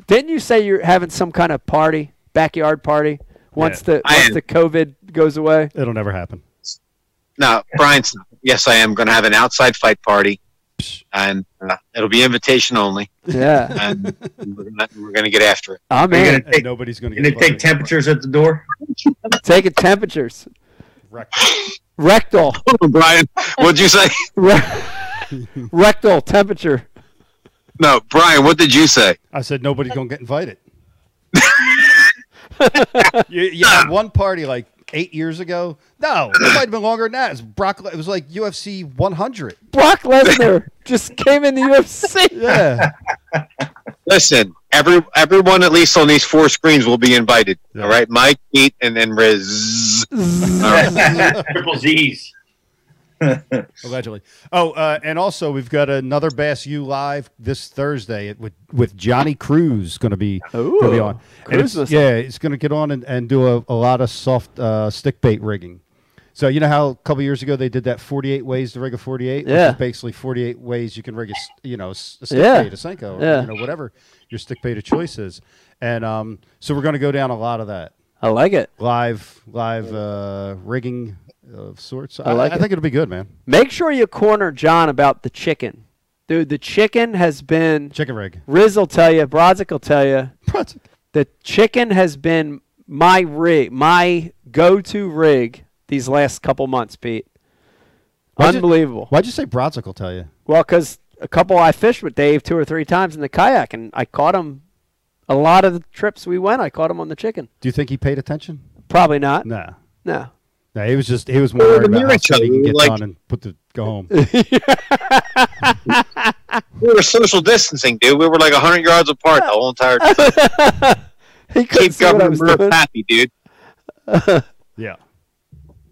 Didn't you say you're having some kind of party, backyard party, once Yeah. the I once am. the COVID goes away? It'll never happen. No, Brian's. Yes, I am going to have an outside fight party, and uh, it'll be invitation only, Yeah, and we're gonna, get after it. I'm in. gonna And take, nobody's going to you get gonna take temperatures at the door? Taking temperatures. Rectal. Rectal. Brian, what'd you say? Rectal temperature. No, Brian, what did you say? I said nobody's going to get invited. you, you had ah. one party like eight years ago. No, it might have been longer than that. It was Brock. It was like UFC 100. Brock Lesnar just came in the UFC. Yeah. Listen, every everyone at least on these four screens will be invited. Yeah. All right, Mike, Pete, and then Riz. All right. Triple Z's. Allegedly. Oh, uh, and also we've got another Bass U live this Thursday with with Johnny Cruz going to be Ooh, gonna be on. It's- yeah, it's going to get on and, and do a, a lot of soft uh, stick bait rigging. So you know how a couple years ago they did that 48 ways to rig a 48? Which Yeah. is basically 48 ways you can rig a, you know, a stick Yeah. bait, a Senko, Yeah. you know, whatever your stick bait of choice is. And um, so we're going to go down a lot of that I like it. live live uh, rigging of sorts. I like I it. think it'll be good, man. Make sure you corner John about the chicken. Dude, the chicken has been Chicken rig. Riz will tell you, Brodzik will tell you, Brodzik. the chicken has been my rig, my go-to rig these last couple months, Pete. Why'd you- Unbelievable. Why'd you say Brodzik will tell you? Well, because a couple I fished with Dave two or three times in the kayak, and I caught him. A lot of the trips we went, I caught him on the chicken. Do you think he paid attention? Probably not. Nah. No. No, he was just he was more worried about how each other, soon he can get like- done and put the go home. We were social distancing, dude. We were like hundred yards apart the whole entire time. He Keep see what Governor Murph happy, dude. yeah.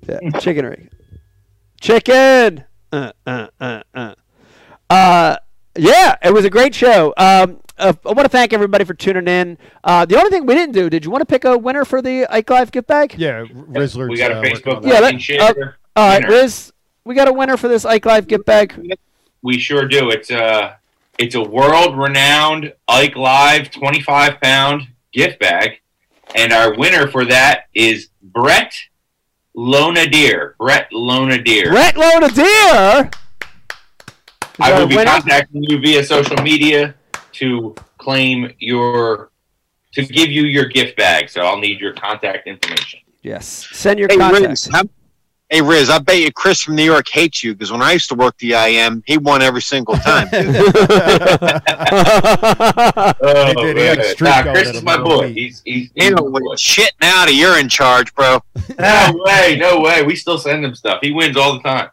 Yeah, chicken rig. Chicken. Uh, uh, uh, uh. Uh, yeah, it was a great show. Um, uh, I want to thank everybody for tuning in. Uh, the only thing we didn't do, did you want to pick a winner for the Ike Live gift bag? Yeah, Rizzler. We got a Facebook Yeah, like let- and share. uh, All right, winner. Riz, we got a winner for this Ike Live gift bag. We sure do. It's a it's a world renowned Ike Live 25 pound gift bag, and our winner for that is Brett Lonadeer. Brett Lonadeer. Brett Lonadeer. I will be winner? contacting you via social media to claim your to give you your gift bag. So I'll need your contact information. Yes. Send your Hey contact. Riz, how- hey Riz, I bet you Chris from New York hates you because when I used to work the IM, he won every single time. dude. Oh, He did. He had a man. streak Nah, Chris is my boy. week. He's he's, you he's know, boy. shit now that you're in charge, bro. No way, no way. We still send him stuff. He wins all the time.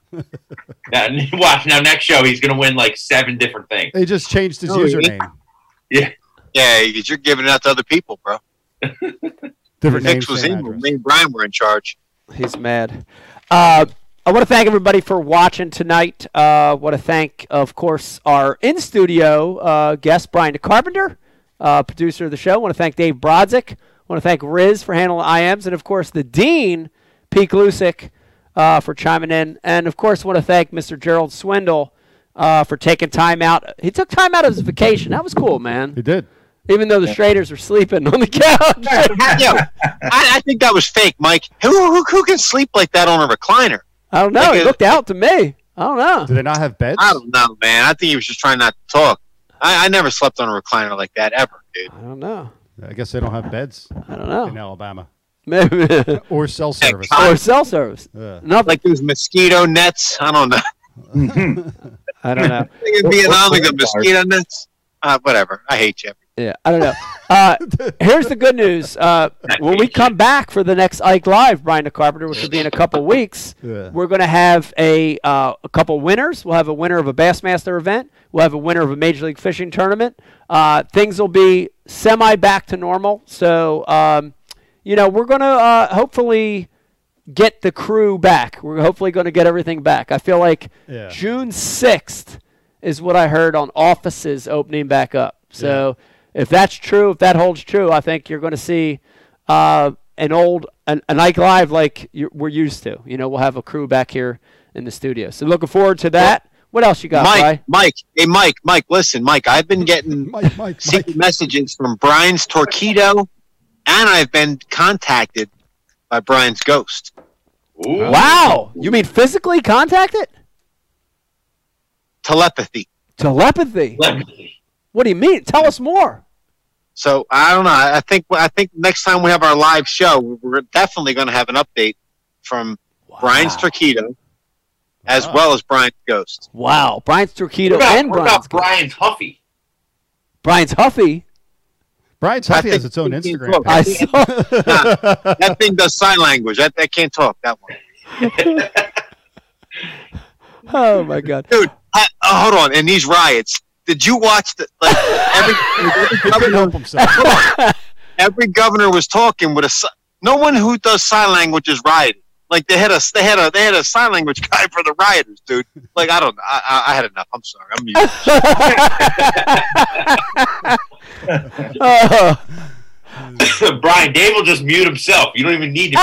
now, watch now. Next show, he's gonna win like seven different things. He just changed his Oh, yeah. Username. Yeah, because you're giving it out to other people, bro. Different Fix names, was same in. address. Me and Brian were in charge. He's mad. Uh, I want to thank everybody for watching tonight. Uh, want to thank, of course, our in studio uh, guest Brian Carpenter, uh, producer of the show. want to thank Dave Brodzik. want to thank Riz for handling IMs, and of course the dean Pete Lusick uh, for chiming in, and of course want to thank Mr. Gerald Swindle uh, for taking time out. He took time out of his vacation. That was cool, man. He did. Even though the Straders are sleeping on the couch. yeah, I, I think that was fake, Mike. Who, who who can sleep like that on a recliner? I don't know. Like He a- looked out to me. I don't know. Do they not have beds? I don't know, man. I think he was just trying not to talk. I, I never slept on a recliner like that ever, dude. I don't know. I guess they don't have beds I don't know. in. Alabama Maybe. or cell service. Or cell service. Yeah. Nothing. Like those mosquito nets. I don't know. I don't know. I think in What- Vietnam, what- like the mosquito nets. Uh, whatever. I hate you. Yeah, I don't know. Uh, here's the good news. Uh, when we come back for the next Ike Live, Brian the Carpenter, which will be in a couple weeks, Yeah. we're going to have a uh, a couple winners. We'll have a winner of a Bassmaster event. We'll have a winner of a Major League Fishing tournament. Uh, things will be semi back to normal. So, um, you know, we're going to uh, hopefully get the crew back. We're hopefully going to get everything back. I feel like Yeah. June 6th is what I heard on offices opening back up. So if that's true, if that holds true, I think you're going to see uh, an old an, an Ike Live like you we're used to. You know, we'll have a crew back here in the studio. So looking forward to that. What else you got, Mike, Bri? Mike, hey Mike, Mike, listen, Mike, I've been getting Mike, Mike, secret messages from Brian's Torqeedo, and I've been contacted by Brian's ghost. Wow. You mean physically contacted? Telepathy. Telepathy. Telepathy. What do you mean? Tell us more. So I don't know. I I think I think next time we have our live show, we're definitely going to have an update from Brian's Torqeedo, as well as Brian's ghost. Wow. Brian's Torqeedo and Brian's Brian's Huffy? Brian's Huffy. Brian's I has its own Instagram. talk. I saw. Nah, that thing does sign language. That, that can't talk. That one, Oh my God. dude. I, uh, hold on. In these riots. Did you watch the like every every governor, help himself. every governor was talking with a no one who does sign language is rioting. Like they had a they had a they had a sign language guy for the rioters, dude. Like I don't know. I, I, I had enough. I'm sorry. I'm muted. Oh. Brian, Dave will just mute himself. You don't even need to.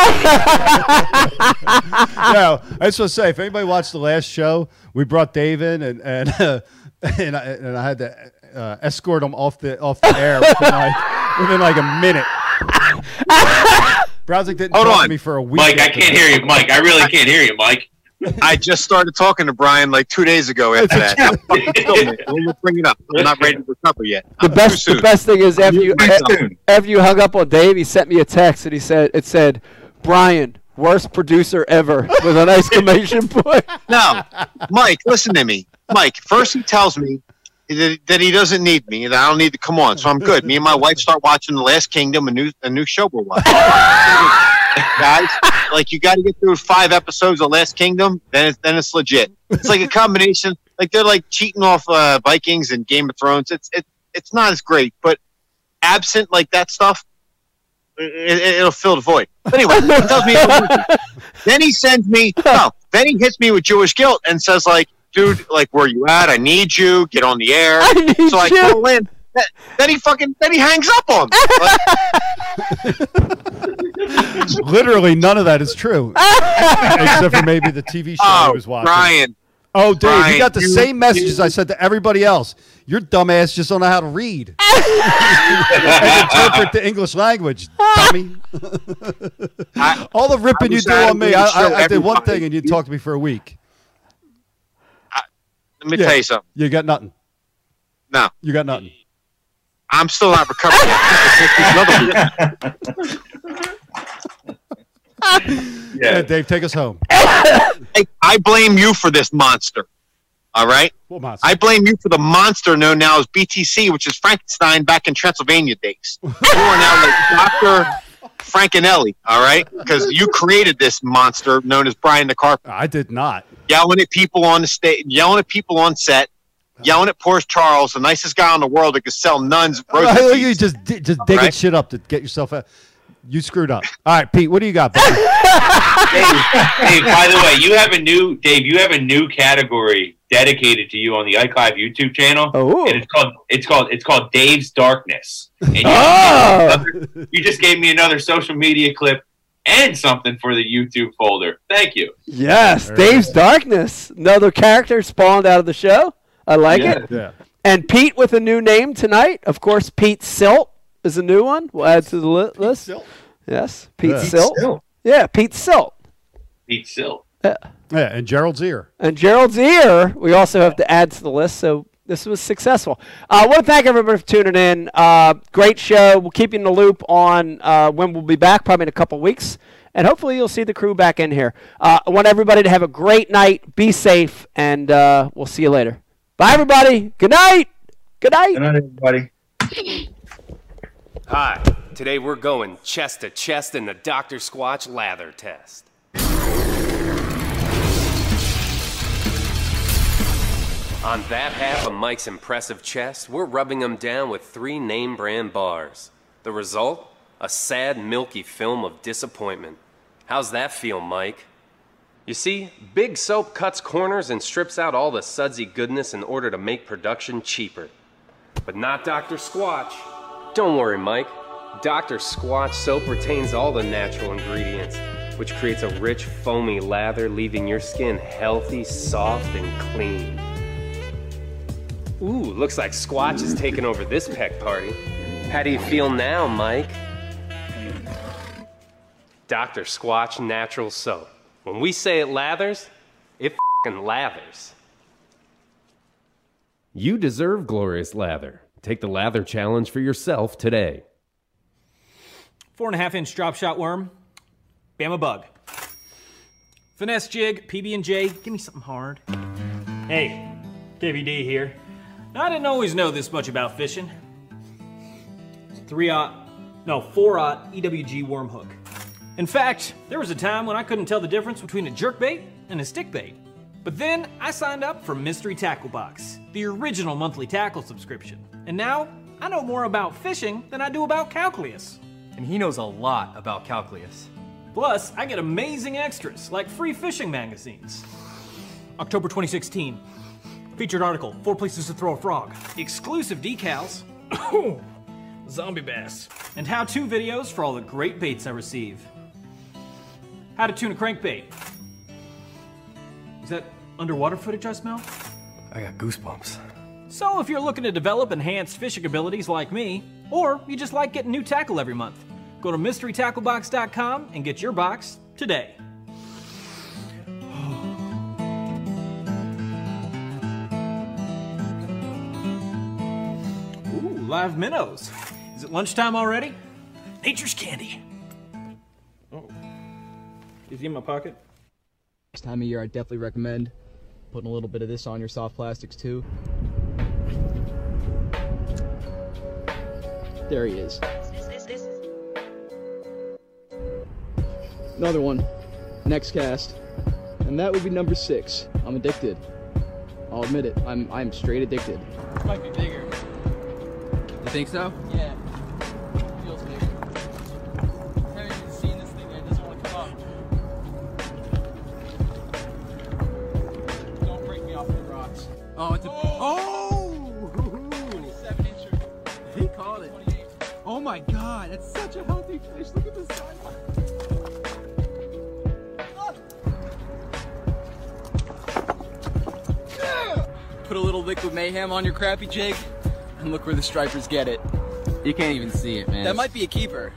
no, I just want to say, if anybody watched the last show, we brought Dave in, and and uh, and, I, and I had to uh, escort him off the off the air within like, within like a minute. Brodzik didn't Hold talk on. to me for a week. Mike, I can't that. hear you. Mike, I really can't hear you, Mike. I just started talking to Brian like two days ago after that. I'm fucking filming it. Don't bring it up. I'm not ready to recover yet. The I'm best, the best thing is after you Too after you hung up on Dave, he sent me a text and he said it said, "Brian, worst producer ever," with an exclamation point. No, Mike, listen to me. Mike, first he tells me that, that he doesn't need me and I don't need to come on, so I'm good. Me and my wife start watching The Last Kingdom, a new a new show we're watching. Guys, like you got to get through five episodes of Last Kingdom, then it's then it's legit. It's like a combination. Like they're like cheating off uh, Vikings and Game of Thrones. It's it it's not as great, but absent like that stuff, it, will fill the void. But anyway, he tells me. then he sends me. No, then he hits me with Jewish guilt and says like, "Dude, like, where you at? I need you. Get on the air." I need so I you. call in. Then he fucking then he hangs up on me. Like, Literally, none of that is true, except for maybe the TV show he oh, was watching. Brian, Oh, Dave, Brian, you got the you- same messages I said to everybody else. Your dumbass just don't know how to read and interpret the English language, dummy. I- All the ripping you do on me, I, I, I did one thing and you talked to me for a week. Let me Yeah. tell you something. You got nothing. No, You got nothing. I'm still not recovered yet. Yeah, Dave, take us home. I, I blame you for this monster. All right. What monster? I blame you for the monster known now as BTC, which is Frankenstein back in Transylvania days. You are now like Doctor Frankenelli. All right, because you created this monster known as Brian the Carpenter, I did not. yelling at people on the stage, yelling at people on set, yelling at poor Charles, the nicest guy in the world that could sell nuns. Rosy you just just digging right. shit up to get yourself out. You screwed up. All right, Pete, what do you got, buddy? Dave, Dave, by the way, you have a new Dave. You have a new category dedicated to you on the Ike Live YouTube channel, Oh. and it's called it's called it's called Dave's Darkness. And you, Oh. you just gave me another social media clip and something for the YouTube folder. Thank you. Yes, There it Dave's. Darkness. Another character spawned out of the show. I like Yeah. it. yeah. And Pete with a new name tonight. Of course, Pete Silt is a new one. We'll add to the li- list. Yes, Pete Yeah. Silt. Still. Yeah, Pete Silt. Pete Sill. Yeah, and Gerald's ear. And Gerald's ear, we also have to add to the list. So this was successful. Uh, I want to thank everybody for tuning in. Uh, great show. We'll keep you in the loop on uh, when we'll be back, probably in a couple weeks. And hopefully you'll see the crew back in here. Uh, I want everybody to have a great night. Be safe, and uh, we'll see you later. Bye, everybody. Good night. Good night. Good night, everybody. Hi, today we're going chest to chest in the Dr. Squatch lather test. On that half of Mike's impressive chest, we're rubbing him down with three name brand bars. The result? A sad, milky film of disappointment. How's that feel, Mike? You see, Big Soap cuts corners and strips out all the sudsy goodness in order to make production cheaper. But not Dr. Squatch. Don't worry, Mike. Dr. Squatch soap retains all the natural ingredients, which creates a rich, foamy lather, leaving your skin healthy, soft, and clean. Ooh, looks like Squatch is taking over this peck party. How do you feel now, Mike? Dr. Squatch Natural Soap. When we say it lathers, it fing lathers. You deserve glorious lather. Take the lather challenge for yourself today. Four and a half inch drop shot worm. Bama bug. Finesse jig, PB and J. Give me something hard. Hey, KVD here. Now, I didn't always know this much about fishing. Three aught, no, four aught EWG worm hook. In fact, there was a time when I couldn't tell the difference between a jerk bait and a stick bait. But then I signed up for Mystery Tackle Box, the original monthly tackle subscription. And now I know more about fishing than I do about calculus. And he knows a lot about calculus. Plus, I get amazing extras like free fishing magazines. October 2016. Featured article Four Places to Throw a Frog. Exclusive decals. Zombie bass. And how to videos for all the great baits I receive. How to tune a crankbait. Is that underwater footage I smell? I got goosebumps. So, if you're looking to develop enhanced fishing abilities like me, or you just like getting new tackle every month, go to mysterytacklebox.com and get your box today. Ooh, live minnows. Is it lunchtime already? Nature's candy. Oh. Is he in my pocket? This time of year, I definitely recommend putting a little bit of this on your soft plastics too. There he is. Another one. Next cast. And that would be number six. I'm addicted. I'll admit it. I'm I'm straight addicted. Might be bigger. You think so? Yeah. Feels bigger. I haven't even seen this thing yet. It doesn't want to come up. Don't break me off the rocks. Oh, it's a oh! My god, that's such a healthy fish. Look at the size. Put a little liquid mayhem on your crappie jig, and look where the stripers get it. You can't even see it, man. That might be a keeper.